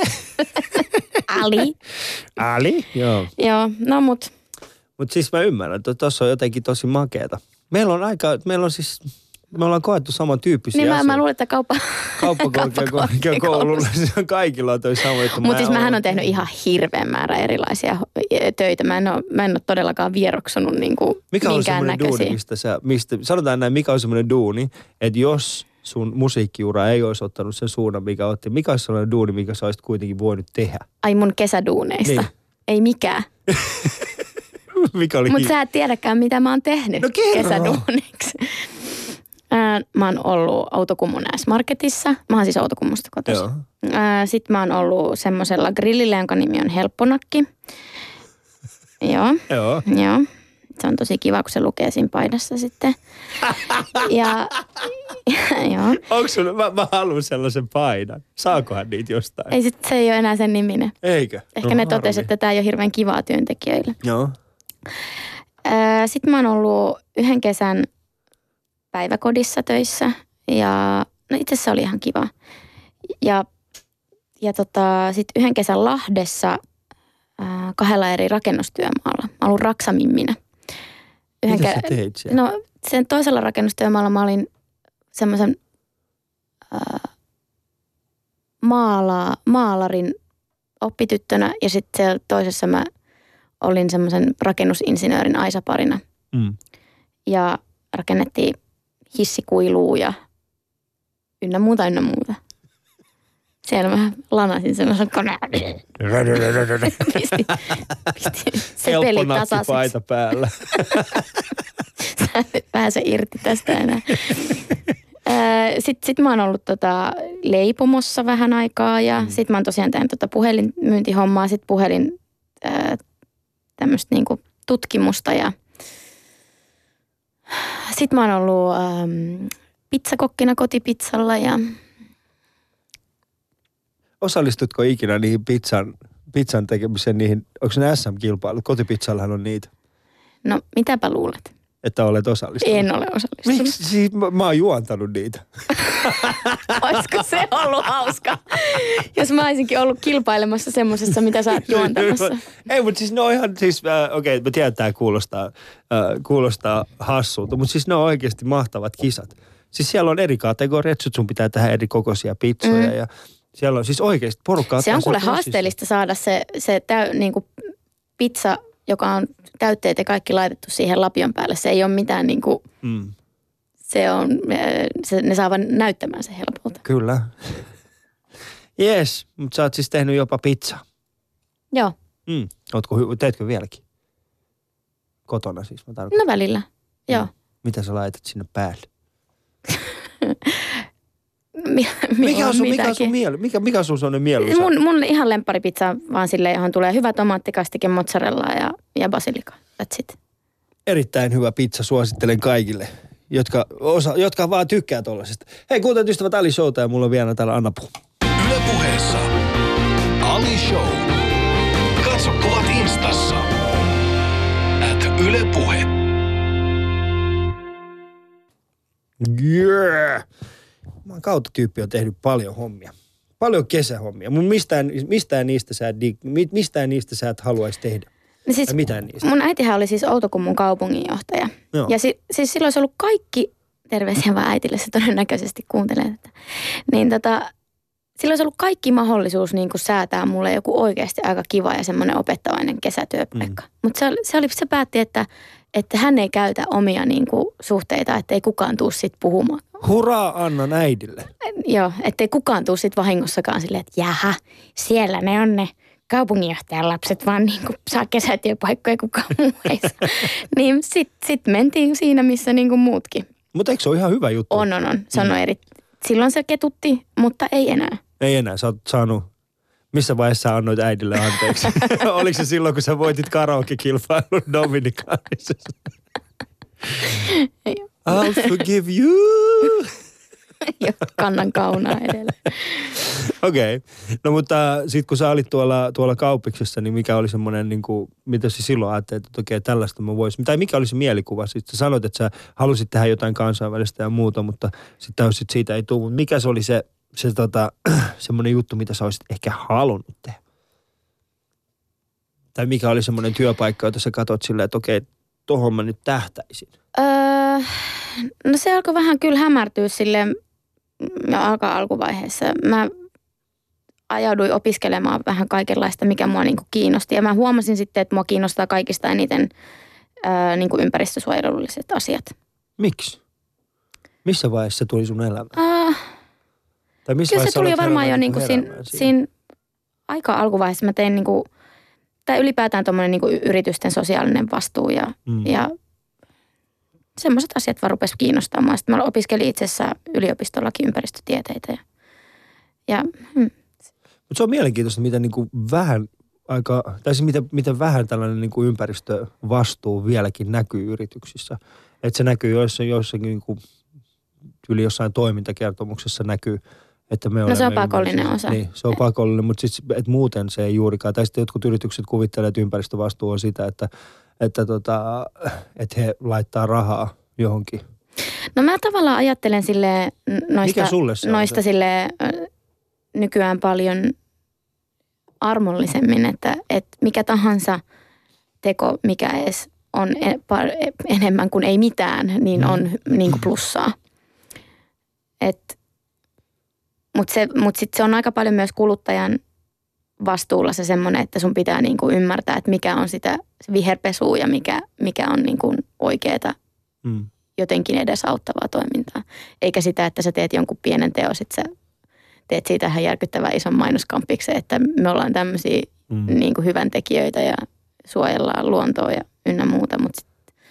Ali. Ali? Joo. Joo, no mut Mutta siis mä ymmärrän, että tuossa on jotenkin tosi makeeta. Meillä on aika, meillä on siis, me ollaan koettu samantyyppisiä niin mä, mä asioita. luulen, että kauppa... Kauppakorkeakoululla kaikilla on toi sama. Mutta Mä siis mähän ole- on tehnyt ihan hirveän määrä erilaisia ho- töitä. Mä en ole, mä en ole todellakaan vieroksunut niin kuin Mikä on minkään semmoinen näköisiä. duuni, mistä sä, mistä, sanotaan näin, mikä on semmoinen duuni, että jos sun musiikkiura ei olisi ottanut sen suunnan, mikä otti, mikä olisi sellainen duuni, mikä sä olisit kuitenkin voinut tehdä? Ai mun kesäduuneista. Niin. Ei mikään. mikä oli Mutta sä et tiedäkään, mitä mä oon tehnyt No kerro. kesäduuniksi. Ää, Mä oon ollut Outokummun S-Marketissa. Mä oon siis Outokummusta. Joo. Sitten mä oon ollut semmoisella grillillä, jonka nimi on Helpponakki. Joo, Joo. joo. Se on tosi kiva, kun se lukee siinä paidassa sitten. Ja, joo. Onko sun, mä, mä haluan sellaisen paidan. Saakohan niitä jostain? Ei sit, se ei ole enää sen niminen. Eikö? Ehkä No ne totesivat, että tämä ei ole hirveän kivaa työntekijöille. Joo. Sitten mä oon ollut yhden kesän päiväkodissa töissä ja no itse asiassa oli ihan kiva. Ja, ja tota, sitten yhden kesän Lahdessa ää, kahdella eri rakennustyömaalla. Mä ollut raksamimminä. Mitä kä- sä teit siellä? No sen toisella rakennustyömaalla mä olin semmoisen maala, maalarin oppityttönä ja sitten toisessa mä olin semmoisen rakennusinsinöörin Aisaparina Mm. ja rakennettiin hissikuilua ja ynnä muuta, ynnä muuta. Siellä mä lanasin semmoisen koneen. Pisti, pisti se peli tasaiseksi. nappipaita päällä. Sä et pääse irti tästä enää. Sitten sit mä oon ollut tota leipomossa vähän aikaa ja mm. sitten mä oon tosiaan tehnyt tota puhelinmyyntihommaa, sitten puhelin tämmöistä niinku tutkimusta ja sitten mä oon ollut ähm, pizzakokkina kotipizzalla ja Osallistutko ikinä niihin pizzan, pizzan tekemiseen, niihin, onko ne SM-kilpailut? Kotipizzallahan on niitä, no mitäpä luulet? Että olet osallistunut. En ole osallistunut. Miksi? Siis mä, mä oon juontanut niitä. Olisiko se ollut hauska, jos mä olisinkin ollut kilpailemassa semmoisessa, mitä sä oot juontamassa. Ei, mutta siis ne on ihan, siis äh, okei, okay, mä tiedän, että tämä kuulostaa, äh, kuulostaa hassulta, mutta siis ne on oikeasti mahtavat kisat. Siis siellä on eri kategoriat, sun pitää tehdä eri kokoisia pizzoja Mm. ja siellä on siis oikeasti porukkaa. Se on kuule haasteellista saada se, se täy, niin kuin pizza, joka on täytteet ja kaikki laitettu siihen lapion päälle. Se ei ole mitään niin kuin, Mm, se on, äh, se, ne saavat näyttämään se helpolta. kyllä. Yes, mutta sä oot siis tehnyt jopa pizza. Joo, Mm. Ootko, teetkö vieläkin? Kotona siis, mä tarkoitan. no välillä. Joo. Mitä sä laitat sinne päälle? Mi- Mikä on sun, mikä on sun, miele, mikä, mikä on sun sellainen mieluisa? Mun, mun ihan lempparipizza on vaan silleen, johon tulee hyvä tomaattikastike, mozzarellaa ja, ja basilika. That's it. Erittäin hyvä pizza, suosittelen kaikille, jotka, osa, jotka vaan tykkää tollasesta. Hei, kuuntelut ystävät Ali Showta ja mulla on vielä täällä Anna Puu. Yle puheessa Ali Show. Katso kuvat instassa. At Yle Puhe. Yeah. Mä oon kautatyyppi on tehnyt paljon hommia. Paljon kesähommia. Mun mistään, mistään, niistä sä mistään niistä sä et haluaisi tehdä. Niin siis, mitään niistä. mun äitihän oli siis Outokummun kaupunginjohtaja. Joo. Ja si, siis silloin olisi ollut kaikki, terveisiä vaan äitille, se todennäköisesti kuuntelee tätä. Niin tota, silloin olisi ollut kaikki mahdollisuus niin kuin säätää mulle joku oikeasti aika kiva ja semmoinen opettavainen kesätyöpaikka. Mm. Mutta se, se, oli, se päätti, että, että hän ei käytä omia niin kuin, suhteita, että ei kukaan tuu sit puhumaan. Hurraa Annan äidille. Joo, ettei kukaan tuu sit vahingossakaan silleen, että jaha, siellä ne on ne kaupunginjohtajan lapset vaan niin kuin saa kesätyöpaikkoja kukaan muu ei saa. niin sitten sit mentiin siinä, missä niin kuin muutkin. Mutta eikö se ole ihan hyvä juttu? On, on, on. Sano eri. Silloin se ketutti, mutta ei enää. Ei enää, sä oot saanut... Missä vaiheessa sä annoit äidille anteeksi? Oliko se silloin, kun sä voitit karaoke-kilpailun Dominikaanissa? Ei. I'll forgive you. Jo, kannan kaunaa edelleen. Okei. Okay. No mutta sitten kun sä olit tuolla, tuolla kauppiksessa, niin mikä oli semmoinen, niin kuin, mitä sä silloin ajattelit, että okei, tällaista mä voisin, tai mikä oli se mielikuva? Sitten sä sanoit, että sä halusit tehdä jotain kansainvälistä ja muuta, mutta sitten sit siitä ei tule. Mikä se oli se, se tota, semmoinen juttu, mitä sä olisit ehkä halunnut tehdä? Tai mikä oli semmoinen työpaikka, jota sä katsot silleen, että okei, tohon mä nyt tähtäisin. Öö, no se alkoi vähän kyllä hämärtyä sille mm, alkaa alkuvaiheessa. Mä ajauduin opiskelemaan vähän kaikenlaista, mikä mua niinku kiinnosti. Ja mä huomasin sitten, että mua kiinnostaa kaikista eniten öö, niinku ympäristösuojelulliset asiat. Miksi? Missä vaiheessa tuli sun elämään? Öö, Tai missä Kyllä se tuli jo varmaan jo niinku siinä, heräämään siinä aika alkuvaiheessa mä tein niinku, tai ylipäätään tuommoinen niinku yritysten sosiaalinen vastuu ja, Mm. mm. ja semmoiset asiat vaan rupesi kiinnostamaan. Sitten mä opiskelin itse asiassa yliopistollakin ympäristötieteitä ja, ja hmm, Mutta se on mielenkiintoista, miten niin kuin vähän aika, tai siis miten, miten vähän tällainen niin kuin ympäristövastuu vieläkin näkyy yrityksissä. Että se näkyy joissain, joissakin niin kuin, yli jossain toimintakertomuksessa näkyy, että me olemme No se on pakollinen ympäristö- osa. Niin, se on pakollinen, mutta sit, et muuten se ei juurikaan. Tai sitten jotkut yritykset kuvittelee, että ympäristövastuu on sitä, että, että, tota, että he laittaa rahaa johonkin. No mä tavallaan ajattelen sille noista, on noista sille nykyään paljon armollisemmin, että, että mikä tahansa teko, mikä edes on e- e- enemmän kuin ei mitään, niin on Mm. niin kuin plussaa. Et, Mutta mut sitten se on aika paljon myös kuluttajan vastuulla se semmoinen, että sun pitää niin kuin ymmärtää, että mikä on sitä viherpesua ja mikä, mikä on niin kuin oikeaa Mm. jotenkin edesauttavaa toimintaa. Eikä sitä, että sä teet jonkun pienen teon, sit sä teet siitä ihan järkyttävän ison mainoskampiksen, että me ollaan tämmöisiä Mm. niin kuin hyvän tekijöitä ja suojellaan luontoa ja ynnä muuta, mutta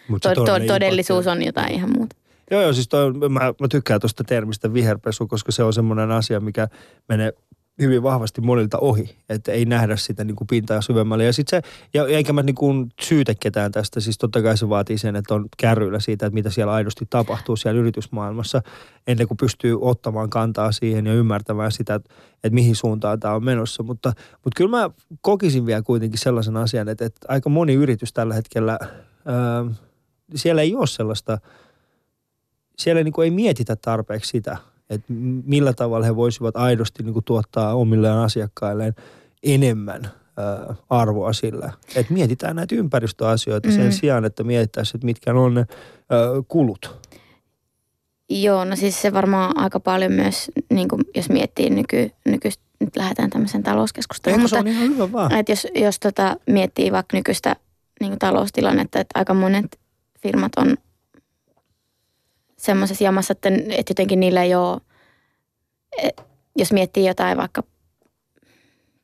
Mut to, se to, todellinen todellisuus on jotain ihan muuta. Joo, joo, siis toi, mä, mä tykkään tuosta termistä viherpesu, koska se on semmoinen asia, mikä menee hyvin vahvasti monilta ohi, että ei nähdä sitä niin kuin pintaa syvemmälle. Ja sit se, ja eikä mä niin kuin syytä ketään tästä, siis totta kai se vaatii sen, että on kärryillä siitä, että mitä siellä aidosti tapahtuu siellä yritysmaailmassa, ennen kuin pystyy ottamaan kantaa siihen ja ymmärtämään sitä, että, että mihin suuntaan tämä on menossa. Mutta, mutta kyllä mä kokisin vielä kuitenkin sellaisen asian, että, että aika moni yritys tällä hetkellä, ää, siellä ei ole sellaista, siellä niin kuin ei mietitä tarpeeksi sitä, että millä tavalla he voisivat aidosti niin kuin tuottaa omilleen asiakkailleen enemmän ää, arvoa sillä. Että mietitään näitä ympäristöasioita mm. sen Mm. sijaan, että mietittäisiin, että mitkä on ne ää, kulut. Joo, no siis se varmaan aika paljon myös, niin kuin jos miettii nyky, nykyistä, nyt lähdetään tämmöiseen talouskeskusteluun. Eikö se on ihan hyvä vaan? että jos, jos tota, miettii vaikka nykyistä niin kuin taloustilannetta, että aika monet firmat on semmoisessa jamassa, että, että jotenkin niillä ei ole, jos miettii jotain vaikka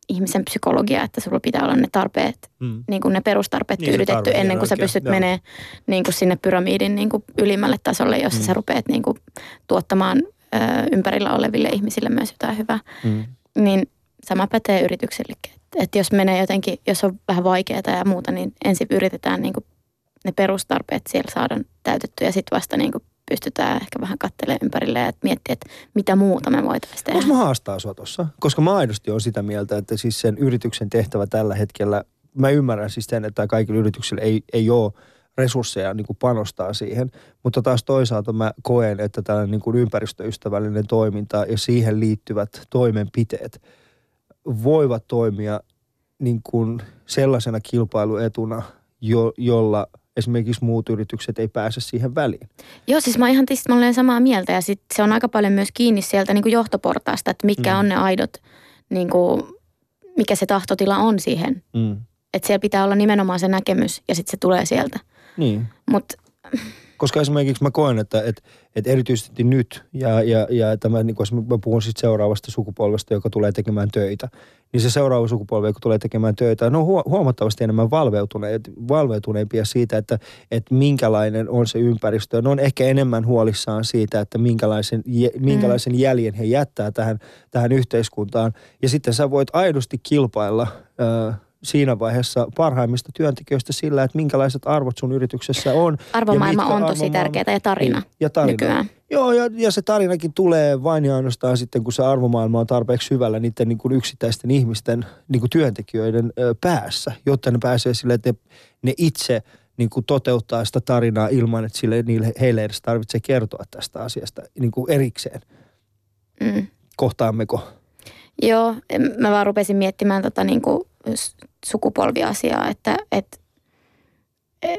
ihmisen psykologiaa, että sulla pitää olla ne tarpeet, Mm. niin kuin ne perustarpeet Niin, tyydytetty tarve ennen kuin sä pystyt joo. menee niin kuin sinne pyramidin niin kuin ylimmälle tasolle, jossa Mm. sä rupeat niin kuin tuottamaan ö, ympärillä oleville ihmisille myös jotain hyvää. Mm. Niin sama pätee yrityksillekin. Että et jos menee jotenkin, jos on vähän vaikeaa ja muuta, niin ensin yritetään niin kuin ne perustarpeet siellä saada täytettyä ja sitten vasta niin kuin pystytään ehkä vähän katselemaan ympärille ja miettiä, että mitä muuta me voitaisiin tehdä. Voinko mä haastaa sua tossa? Koska mä aidosti on sitä mieltä, että siis sen yrityksen tehtävä tällä hetkellä, mä ymmärrän siis sen, että kaikilla yrityksillä ei, ei ole resursseja niin kuin panostaa siihen, mutta taas toisaalta mä koen, että tällainen niin kuin ympäristöystävällinen toiminta ja siihen liittyvät toimenpiteet voivat toimia niin kuin sellaisena kilpailuetuna, jo, jolla esimerkiksi muut yritykset ei pääse siihen väliin. Joo, siis mä ihan tismalleen samaa mieltä ja sit se on aika paljon myös kiinni sieltä niin kuin johtoportaasta, että mitkä Mm. on ne aidot, niin kuin, mikä se tahtotila on siihen. Mm. Että siellä pitää olla nimenomaan se näkemys ja sitten se tulee sieltä. Niin. Mutta Koska esimerkiksi mä koen, että, että, että erityisesti nyt, ja, ja, ja tämä, niin kuin mä puhun sitten seuraavasta sukupolvesta, joka tulee tekemään töitä, niin se seuraava sukupolvi, joka tulee tekemään töitä, ne on huo- huomattavasti enemmän valveutuneet, valveutuneempia siitä, että, että minkälainen on se ympäristö. Ne on ehkä enemmän huolissaan siitä, että minkälaisen, jä- minkälaisen jäljen he jättää tähän, tähän yhteiskuntaan. Ja sitten sä voit aidosti kilpailla ö, siinä vaiheessa parhaimmista työntekijöistä sillä, että minkälaiset arvot sun yrityksessä on. arvomaailma on tosi tärkeää ja tarina Niin, ja tarina. nykyään. Joo, ja, ja se tarinakin tulee vain ja ainoastaan sitten, kun se arvomaailma on tarpeeksi syvällä niiden niin kuin yksittäisten ihmisten niin kuin työntekijöiden ö, päässä, jotta ne pääsee sille, että ne, ne itse niin kuin toteuttaa sitä tarinaa ilman, että sille, niille, heille edes tarvitsee kertoa tästä asiasta niin kuin erikseen. Mm. Kohtaammeko? Joo, mä vaan rupesin miettimään tota niin kuin sukupolviasiaa, että et, e,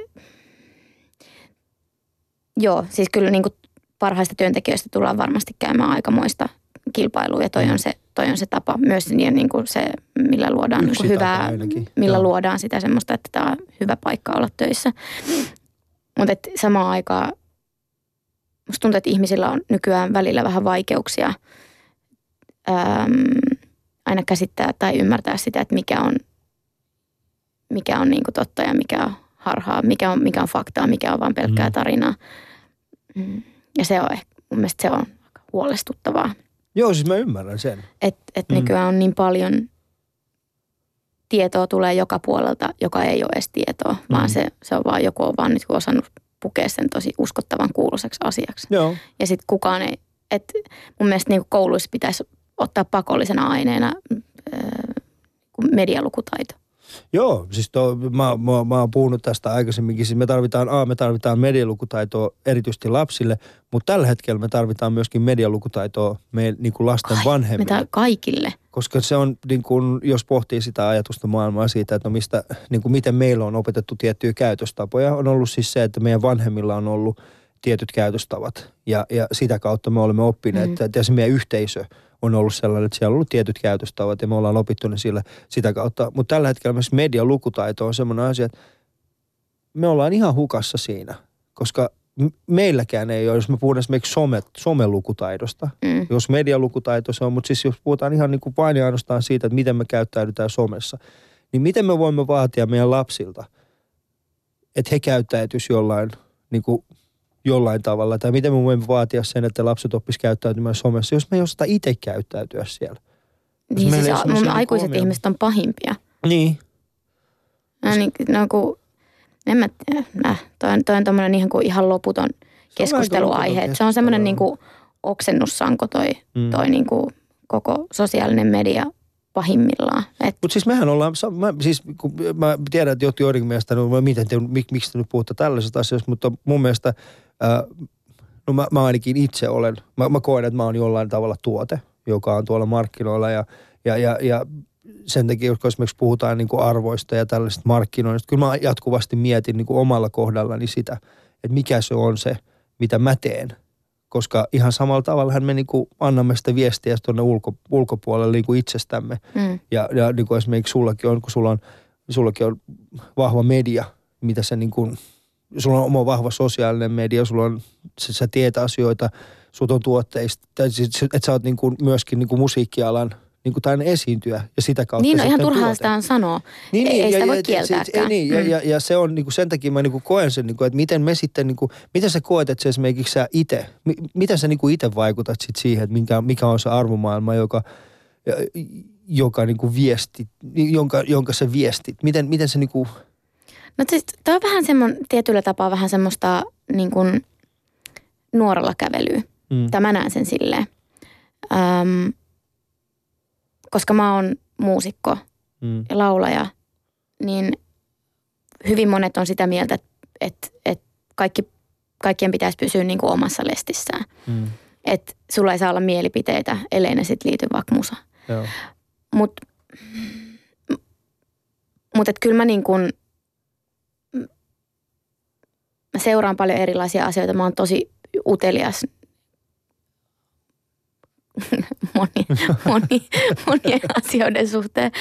joo, siis kyllä niin kuin parhaista työntekijöistä tullaan varmasti käymään aikamoista kilpailua ja toi Mm. on se, toi on se tapa myös niin, niin kuin se, millä luodaan niin kuin hyvää, ainakin, millä joo. luodaan sitä semmoista, että tämä on hyvä paikka olla töissä. Mutta samaan aikaan musta tuntuu, että ihmisillä on nykyään välillä vähän vaikeuksia äm, aina käsittää tai ymmärtää sitä, että mikä on, mikä on niinku totta ja mikä on harhaa, mikä on, mikä on faktaa, mikä on vain pelkkää Mm. tarinaa. Mm. Ja se on ehkä, mun mielestä se on aika huolestuttavaa, Joo, siis mä ymmärrän sen. että et Mm. nykyään on niin paljon tietoa tulee joka puolelta, joka ei ole edes tietoa, Mm. vaan se, se on vaan joku on vaan nyt osannut pukea sen tosi uskottavan kuuluiseksi asiaksi. Joo. Ja sitten kukaan ei, että mun mielestä niin kouluissa pitäisi ottaa pakollisena aineena äh, medialukutaito. Joo, siis to, mä, mä, mä oon puhunut tästä aikaisemminkin. Siis me tarvitaan, A, me tarvitaan medialukutaitoa erityisesti lapsille, mutta tällä hetkellä me tarvitaan myöskin medialukutaitoa me, niin kuin lasten Ai, vanhemmille. Mitä kaikille. Koska se on, niin kuin, jos pohtii sitä ajatusta maailmaa siitä, että no mistä, niin kuin miten meillä on opetettu tiettyjä käytöstapoja, on ollut siis se, että meidän vanhemmilla on ollut tietyt käytöstavat. Ja, ja sitä kautta me olemme oppineet, Mm. mm. että se meidän yhteisö on ollut sellainen, että siellä on ollut tietyt käytöstavat ja me ollaan opittu ne sillä, sitä kautta. Mutta tällä hetkellä myös median lukutaito on semmoinen asia, että me ollaan ihan hukassa siinä, koska meilläkään ei ole, jos me puhutaan esimerkiksi some, somelukutaidosta, Mm. jos medialukutaito se on, mutta siis jos puhutaan ihan niin kuin vain ja ainoastaan siitä, että miten me käyttäydytään somessa, niin miten me voimme vaatia meidän lapsilta, että he käyttäytyisi jollain, niin kuin jollain tavalla, tai miten me voimme vaatia sen, että lapset oppisivat käyttäytymään somessa, jos me ei osata itse käyttäytyä siellä. Niin siis semmoisia mun aikuiset niinku omia- ihmiset on pahimpia. Niin. No, niin, no kun, en mä tiedä, toi on, toi on tommonen ihan, kuin ihan loputon keskusteluaihe. Se on semmoinen niin kuin oksennussanko toi, Mm. toi niin kuin koko sosiaalinen media pahimmillaan. Et, Mutta siis mehän ollaan, mä, siis kun mä tiedän, että jotkut joidenkin mielestä, no miten te, mik, miksi te nyt puhutte tällaisesta asiasta, mutta mun mielestä, no mä, mä ainakin itse olen, mä, mä koen, että mä oon jollain tavalla tuote, joka on tuolla markkinoilla ja, ja, ja, ja sen takia, kun esimerkiksi puhutaan niin kuin arvoista ja tällaisista markkinoinnista, kyllä mä jatkuvasti mietin niin kuin omalla kohdallani sitä, että mikä se on se, mitä mä teen, koska ihan samalla tavalla me niin kuin annamme sitä viestiä tuonne ulko, ulkopuolelle niin kuin itsestämme. Mm. Ja, ja niin kuin esimerkiksi sullakin on, kun sulla on, sullakin on vahva media, mitä se niin kuin, sulla on oma vahva sosiaalinen media, sulla on, sä, sä tiedät asioita, sut on tuotteista, tai siis, että sä oot niin kuin myöskin niin kuin musiikkialan niin kuin tämän esiintyä ja sitä kautta Niin, no ihan turhaa sitä on sanoa. Niin, Ei- niin, ei sitä ja, voi ja, kieltääkään. Ei, niin, ja, Mm. ja, ja, se on niin kuin sen takia mä niin kuin koen sen, niin kuin, että miten me sitten, niin kuin, miten sä koet, että se esimerkiksi sä itse, mi, miten sä niin kuin itse vaikutat sit siihen, että mikä, mikä on se arvomaailma, joka, ja- joka niin kuin viesti, jonka, jonka sä viestit. Miten, miten se niin kuin, No siis toi on vähän semmoinen, tietyllä tapaa vähän semmoista niin kuin nuoralla kävelyä. mm, Tai mä näen sen silleen. Öm, koska mä oon muusikko mm, ja laulaja, niin hyvin monet on sitä mieltä, että, että, että kaikki, kaikkien pitäisi pysyä niin kuin omassa lestissään. mm, Että sulla ei saa olla mielipiteitä, ellei ne sitten liity vaikka musa. Mutta mut et kyllä mä niin kuin, mä seuraan paljon erilaisia asioita. Mä oon tosi utelias moni, moni, monien asioiden suhteen.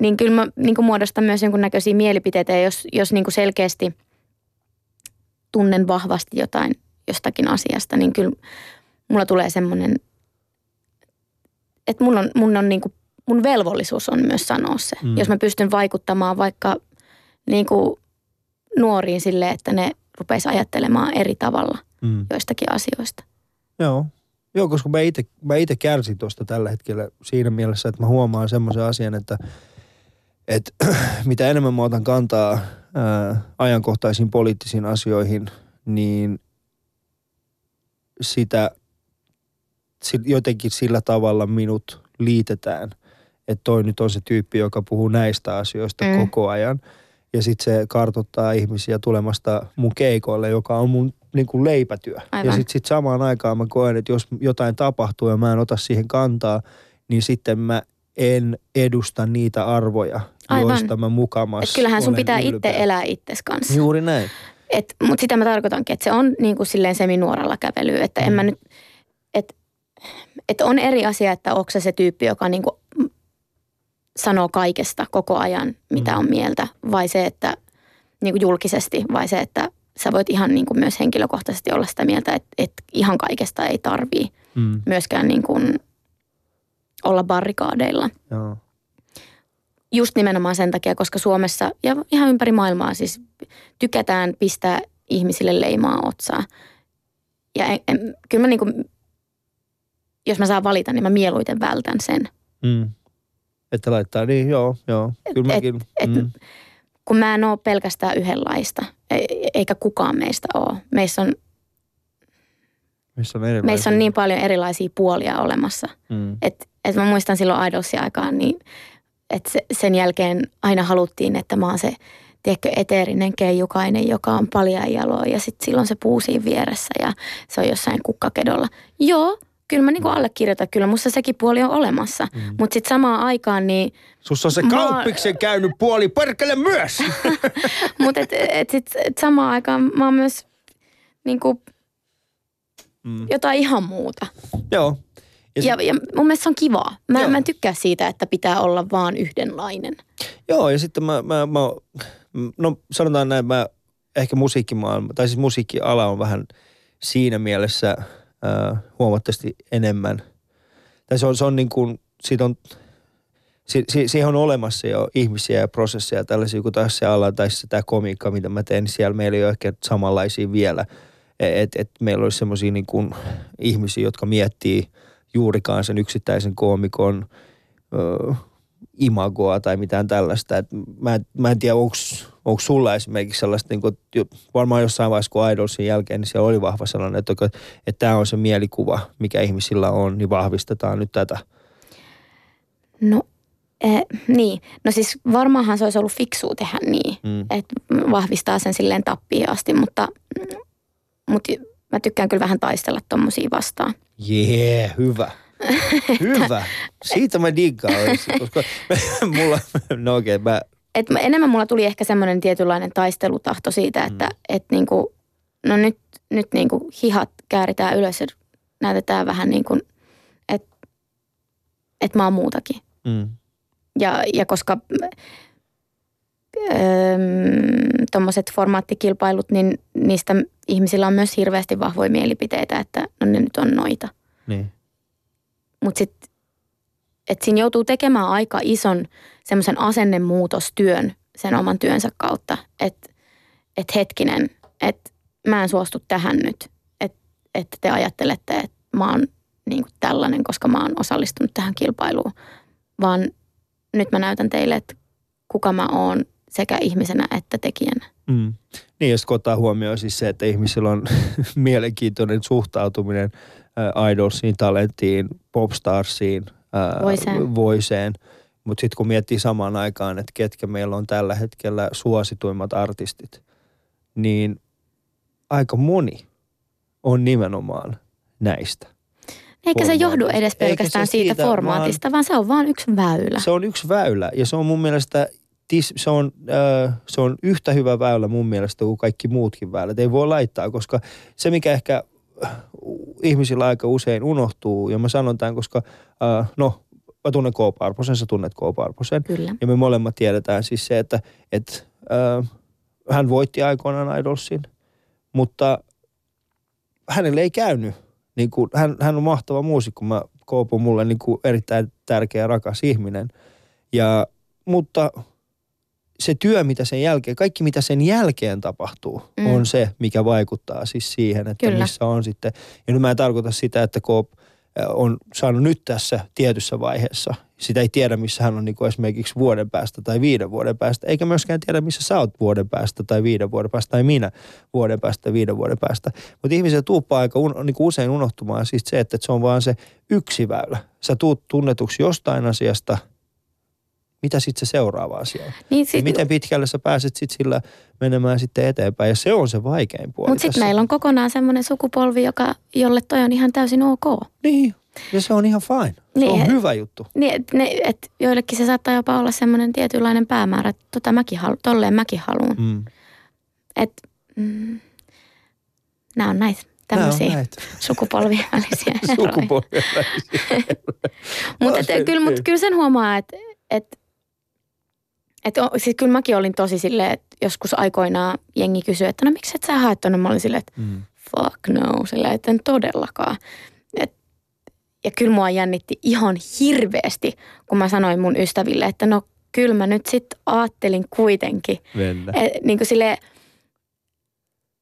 Niin kyllä mä niin kuin muodostan myös jonkunnäköisiä mielipiteitä, ja jos, jos niin kuin selkeästi tunnen vahvasti jotain jostakin asiasta, niin kyllä mulla tulee semmoinen, että mun on, mun on niin kuin, mun velvollisuus on myös sanoa se. Mm. Mm. Jos mä pystyn vaikuttamaan vaikka niin kuin nuoriin sille, että ne rupeisi ajattelemaan eri tavalla mm. joistakin asioista. Joo. Joo, koska mä itse, mä kärsin tuosta tällä hetkellä siinä mielessä, että mä huomaan semmoisen asian, että, että mitä enemmän mä otan kantaa ää, ajankohtaisiin poliittisiin asioihin, niin sitä si- jotenkin sillä tavalla minut liitetään, että toi nyt on se tyyppi, joka puhuu näistä asioista. Mm. koko ajan. Ja sitten se kartottaa ihmisiä tulemasta mun keikoille, joka on mun niin kuin leipätyö. Aivan. Ja sitten sit samaan aikaan mä koen, että jos jotain tapahtuu ja mä en ota siihen kantaa, niin sitten mä en edusta niitä arvoja, Aivan. joista mä mukamas Et kyllähän sun olen pitää ylpeä. itse elää itses kanssa. Juuri näin. Mutta sitä mä tarkoitankin, että se on niin kuin silleen seminuoralla kävely. Että en mä Mm. nyt, että et on eri asia, että onko se se tyyppi, joka niin kuin sanoo kaikesta koko ajan, mitä Mm. on mieltä. Vai se, että niin kuin julkisesti, vai se, että sä voit ihan niin kuin myös henkilökohtaisesti olla sitä mieltä, että, että ihan kaikesta ei tarvii Mm, myöskään niin kuin olla barrikaadeilla. joo. just nimenomaan sen takia, koska Suomessa ja ihan ympäri maailmaa siis tykätään pistää ihmisille leimaa otsaa. Ja en, en, kyllä mä niin kuin, jos mä saan valita, niin mä mieluiten vältän sen. Mm. Että laittaa, niin joo, joo. Kyllä Et- mäkin. et- mm. Kun mä en ole pelkästään yhdenlaista, e- eikä kukaan meistä ole. Meissä on, Missä on meissä on niin paljon erilaisia puolia olemassa. Mm. Että et mä muistan silloin Idolsin aikaan, niin että se, sen jälkeen aina haluttiin, että mä oon se tiedätkö, eteerinen keijukainen, joka on paljon jaloa ja sitten silloin se puu siinä vieressä ja se on jossain kukkakedolla. Joo, kyllä mä niinku allekirjoitan, kyllä musta sekin puoli on olemassa. Mm. Mutta sitten samaan aikaan niin, Sussa on se Mä- kauppiksen käynyt puoli perkele myös. mutta et, et sit, et samaan aikaan mä oon myös niinku Mm. jotain ihan muuta. Joo. Ja Ja, ja mun mielestä se on kivaa. Mä, Joo. mä en tykkää siitä, että pitää olla vaan yhdenlainen. Joo, ja sitten mä, mä, mä, no sanotaan näin, mä ehkä musiikkimaailma, tai siis musiikkiala on vähän siinä mielessä huomattavasti enemmän. Tai se on, se on niin kuin, siitä on, si, si, siihen on olemassa jo ihmisiä ja prosesseja tällaisia kuin taas se ala tai se tämä komiikka, mitä mä teen, niin siellä meillä ei ole ehkä samanlaisia vielä. Että et meillä olisi semmoisia niin kuin ihmisiä, jotka miettii juurikaan sen yksittäisen koomikon ö, imagoa tai mitään tällaista. Et mä, mä en tiedä, onko sulla esimerkiksi sellaista, niin kuin, varmaan jossain vaiheessa kun Idolsin jälkeen, niin siellä oli vahva sellainen, että, että tämä on se mielikuva, mikä ihmisillä on, niin vahvistetaan nyt tätä. No, eh, niin. No siis varmaanhan se olisi ollut fiksua tehdä niin, Mm. että vahvistaa sen silleen tappiin asti, mutta, mutta mä tykkään kyllä vähän taistella tommosia vastaan. Jee, yeah, hyvä. Hyvä. Siitä mä diggaan koska mulla, no okei, okay, mä, Et mä- enemmän mulla tuli ehkä semmoinen tietynlainen taistelutahto siitä, että Mm. et niinku, no nyt, nyt niin kuin hihat kääritään ylös ja näytetään vähän niin kuin, että et mä oon muutakin. Mm. Ja, ja koska tuommoiset formaattikilpailut, niin niistä ihmisillä on myös hirveästi vahvoja mielipiteitä, että no ne nyt on noita. Niin. Mutta sitten, että siinä joutuu tekemään aika ison semmoisen asennemuutostyön sen oman työnsä kautta, että et hetkinen, että mä en suostu tähän nyt, että et te ajattelette, että mä oon niin kuin tällainen, koska mä oon osallistunut tähän kilpailuun, vaan nyt mä näytän teille, että kuka mä oon sekä ihmisenä että tekijänä. Mm. Niin, jos ottaa huomioon siis se, että ihmisillä on mielenkiintoinen suhtautuminen idolsiin, talenttiin, popstarsiin, äh, Voiseen. voiseen. Mutta sitten kun miettii samaan aikaan, että ketkä meillä on tällä hetkellä suosituimmat artistit, niin aika moni on nimenomaan näistä. Eikä se johdu edes pelkästään siitä, siitä, formaatista, vaan se on vaan yksi väylä. Se on yksi väylä ja se on mun mielestä tis, se, on, äh, se on yhtä hyvä väylä mun mielestä kuin kaikki muutkin väylät. Ei voi laittaa, koska se mikä ehkä ihmisillä aika usein unohtuu, ja mä sanon tämän, koska äh, no, mä tunnen K. Parposen, sä tunnet K. Parposen. Kyllä. Ja me molemmat tiedetään siis se, että, että äh, hän voitti aikoinaan Idolsin, mutta hänelle ei käynyt. Niin kuin, hän, hän on mahtava muusikko. Mä, Koopo on mulle niin kuin erittäin tärkeä rakas ihminen. Ja, mutta se työ, mitä sen jälkeen, kaikki mitä sen jälkeen tapahtuu, Mm. on se, mikä vaikuttaa siis siihen, että Kyllä. missä on sitten. Ja nyt mä en tarkoita sitä, että Koop äh, on saanut nyt tässä tietyssä vaiheessa. Sitä ei tiedä, missä hän on niin kuin esimerkiksi vuoden päästä tai viiden vuoden päästä. Eikä myöskään tiedä, missä sä oot vuoden päästä tai viiden vuoden päästä tai minä vuoden päästä tai viiden vuoden päästä. Mutta ihmiset tuuppaa aika un, niin kuin usein unohtumaan siis se, että se on vaan se yksi väylä. Sä tuut tunnetuksi jostain asiasta, mitä sitten se seuraava asia on. Niin Ja sit, miten pitkälle sä pääset sitten sillä menemään sitten eteenpäin. Ja se on se vaikein puoli mutta sitten meillä on kokonaan semmoinen sukupolvi, joka, jolle toi on ihan täysin ok. Niin, ja se on ihan fine. Se Niin, on et- hyvä juttu. Niin, et, ne, et joillekin se saattaa jopa olla semmoinen tietynlainen päämäärä, että tota mäkin halu, tolleen mäkin haluan. Mm. Et, mm, nämä on näitä tämmöisiä sukupolvien välisiä eroja. sukupolvien välisiä. Mutta kyllä, mut kyllä sen huomaa, että et, et, o- siis kyllä mäkin olin tosi silleen, että joskus aikoinaan jengi kysyi, että no miksi et sä hae tonne? Mä olin silleen, että Mm. fuck no, silleen, että en todellakaan. Et, ja kyllä mua jännitti ihan hirveästi, kun mä sanoin mun ystäville, että no kyllä mä nyt sitten ajattelin kuitenkin. Et, niin kuin silleen,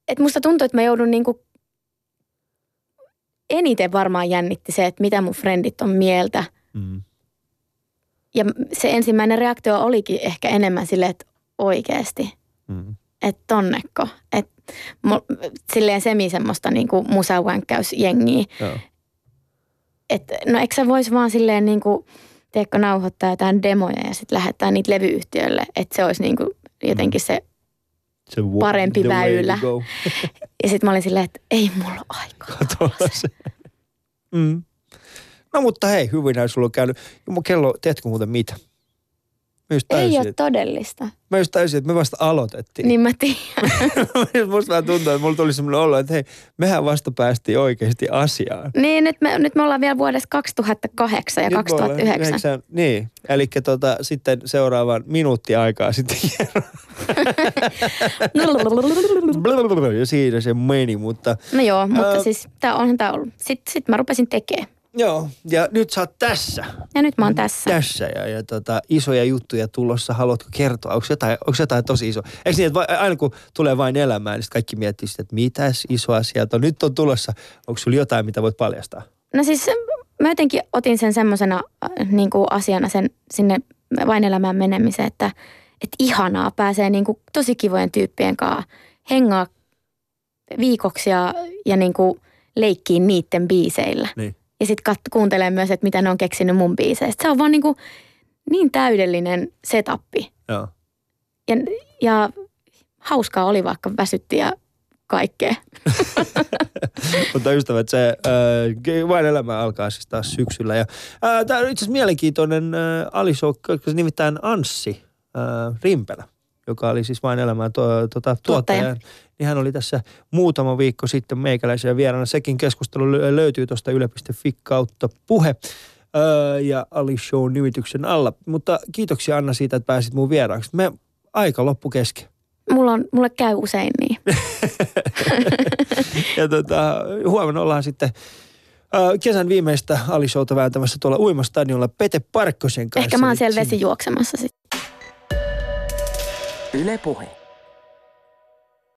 että musta tuntuu, että mä joudun niin kuin eniten varmaan jännitti se, että mitä mun frendit on mieltä. Mm. Ja se ensimmäinen reaktio olikin ehkä enemmän silleen, että oikeasti, Mm. että tonnekko. Että mu- silleen semi semmoista niinku musawänkkäysjengiä. Joo. Että no eikö sä vois vaan silleen niinku, teekö nauhoittaa jotain demoja ja sitten lähettää niitä levyyhtiölle. Että se olisi niinku jotenkin se. Se wa- Parempi väylä. Ja sitten mä olin silleen, että ei mulla ole aikaa. Se. Mm. No mutta hei, hyvin näin sulla on käynyt. Mun kello, tiedätkö muuten mitä? Just Ei täysin, ole todellista. mä just täysin, että me vasta aloitettiin. Niin mä tiedän. Musta vähän tuntuu, että mulla tuli semmoinen olo, että hei, mehän vasta päästiin oikeasti asiaan. Niin, nyt me, nyt me ollaan vielä vuodessa 2008 ja Nyt me ollaan 2009. yhdeksän- Niin, eli tota, sitten seuraavan minuutti aikaa sitten ja siinä se meni, mutta No joo, mutta Ää, siis tää onhan tää ollut. Sitten sit mä rupesin tekemään. Joo, ja nyt sä oot tässä. Ja nyt mä oon tässä. Tässä ja, ja tota, isoja juttuja tulossa. Haluatko kertoa? Onko jotain, onko jotain tosi iso? Eikö niin, että aina kun tulee vain elämään, niin kaikki miettii sitä, että mitäs isoa sieltä on. Nyt on tulossa. Onko sulla jotain, mitä voit paljastaa? No siis mä jotenkin otin sen semmoisena äh, niin asiana sen sinne vain elämään menemiseen, että, että ihanaa pääsee niin kuin tosi kivojen tyyppien kanssa hengaa viikoksi ja, ja niin kuin leikkiin niiden biiseillä. Niin. Ja sitten kat- kuuntelee myös, että mitä ne on keksinyt mun biiseistä. Se on vaan niin, kuin niin täydellinen setappi. Joo. Ja, ja hauskaa oli, vaikka väsytti ja kaikkea. Mutta ystävät, se äh, vain elämä alkaa siis taas syksyllä. Ja, äh, tämä on itse asiassa mielenkiintoinen äh, se nimittäin Anssi äh, Rimpelä, joka oli siis vain elämää to, tota, Tuottaja. tuottajan, niin hän oli tässä muutama viikko sitten meikäläisen vieraana. Sekin keskustelu lö- löytyy tuosta yle.fi kautta puhe öö, ja Ali Show nimityksen alla. Mutta kiitoksia Anna siitä, että pääsit mun vieraaksi. Me aika loppu kesken. Mulla on, mulle käy usein niin. Ja tota, huomenna ollaan sitten ö, kesän viimeistä Ali Showta vääntämässä tuolla uimastadionilla Pete Parkkosen kanssa. Ehkä mä oon siellä vesi juoksemassa sitten. Yle Puhe.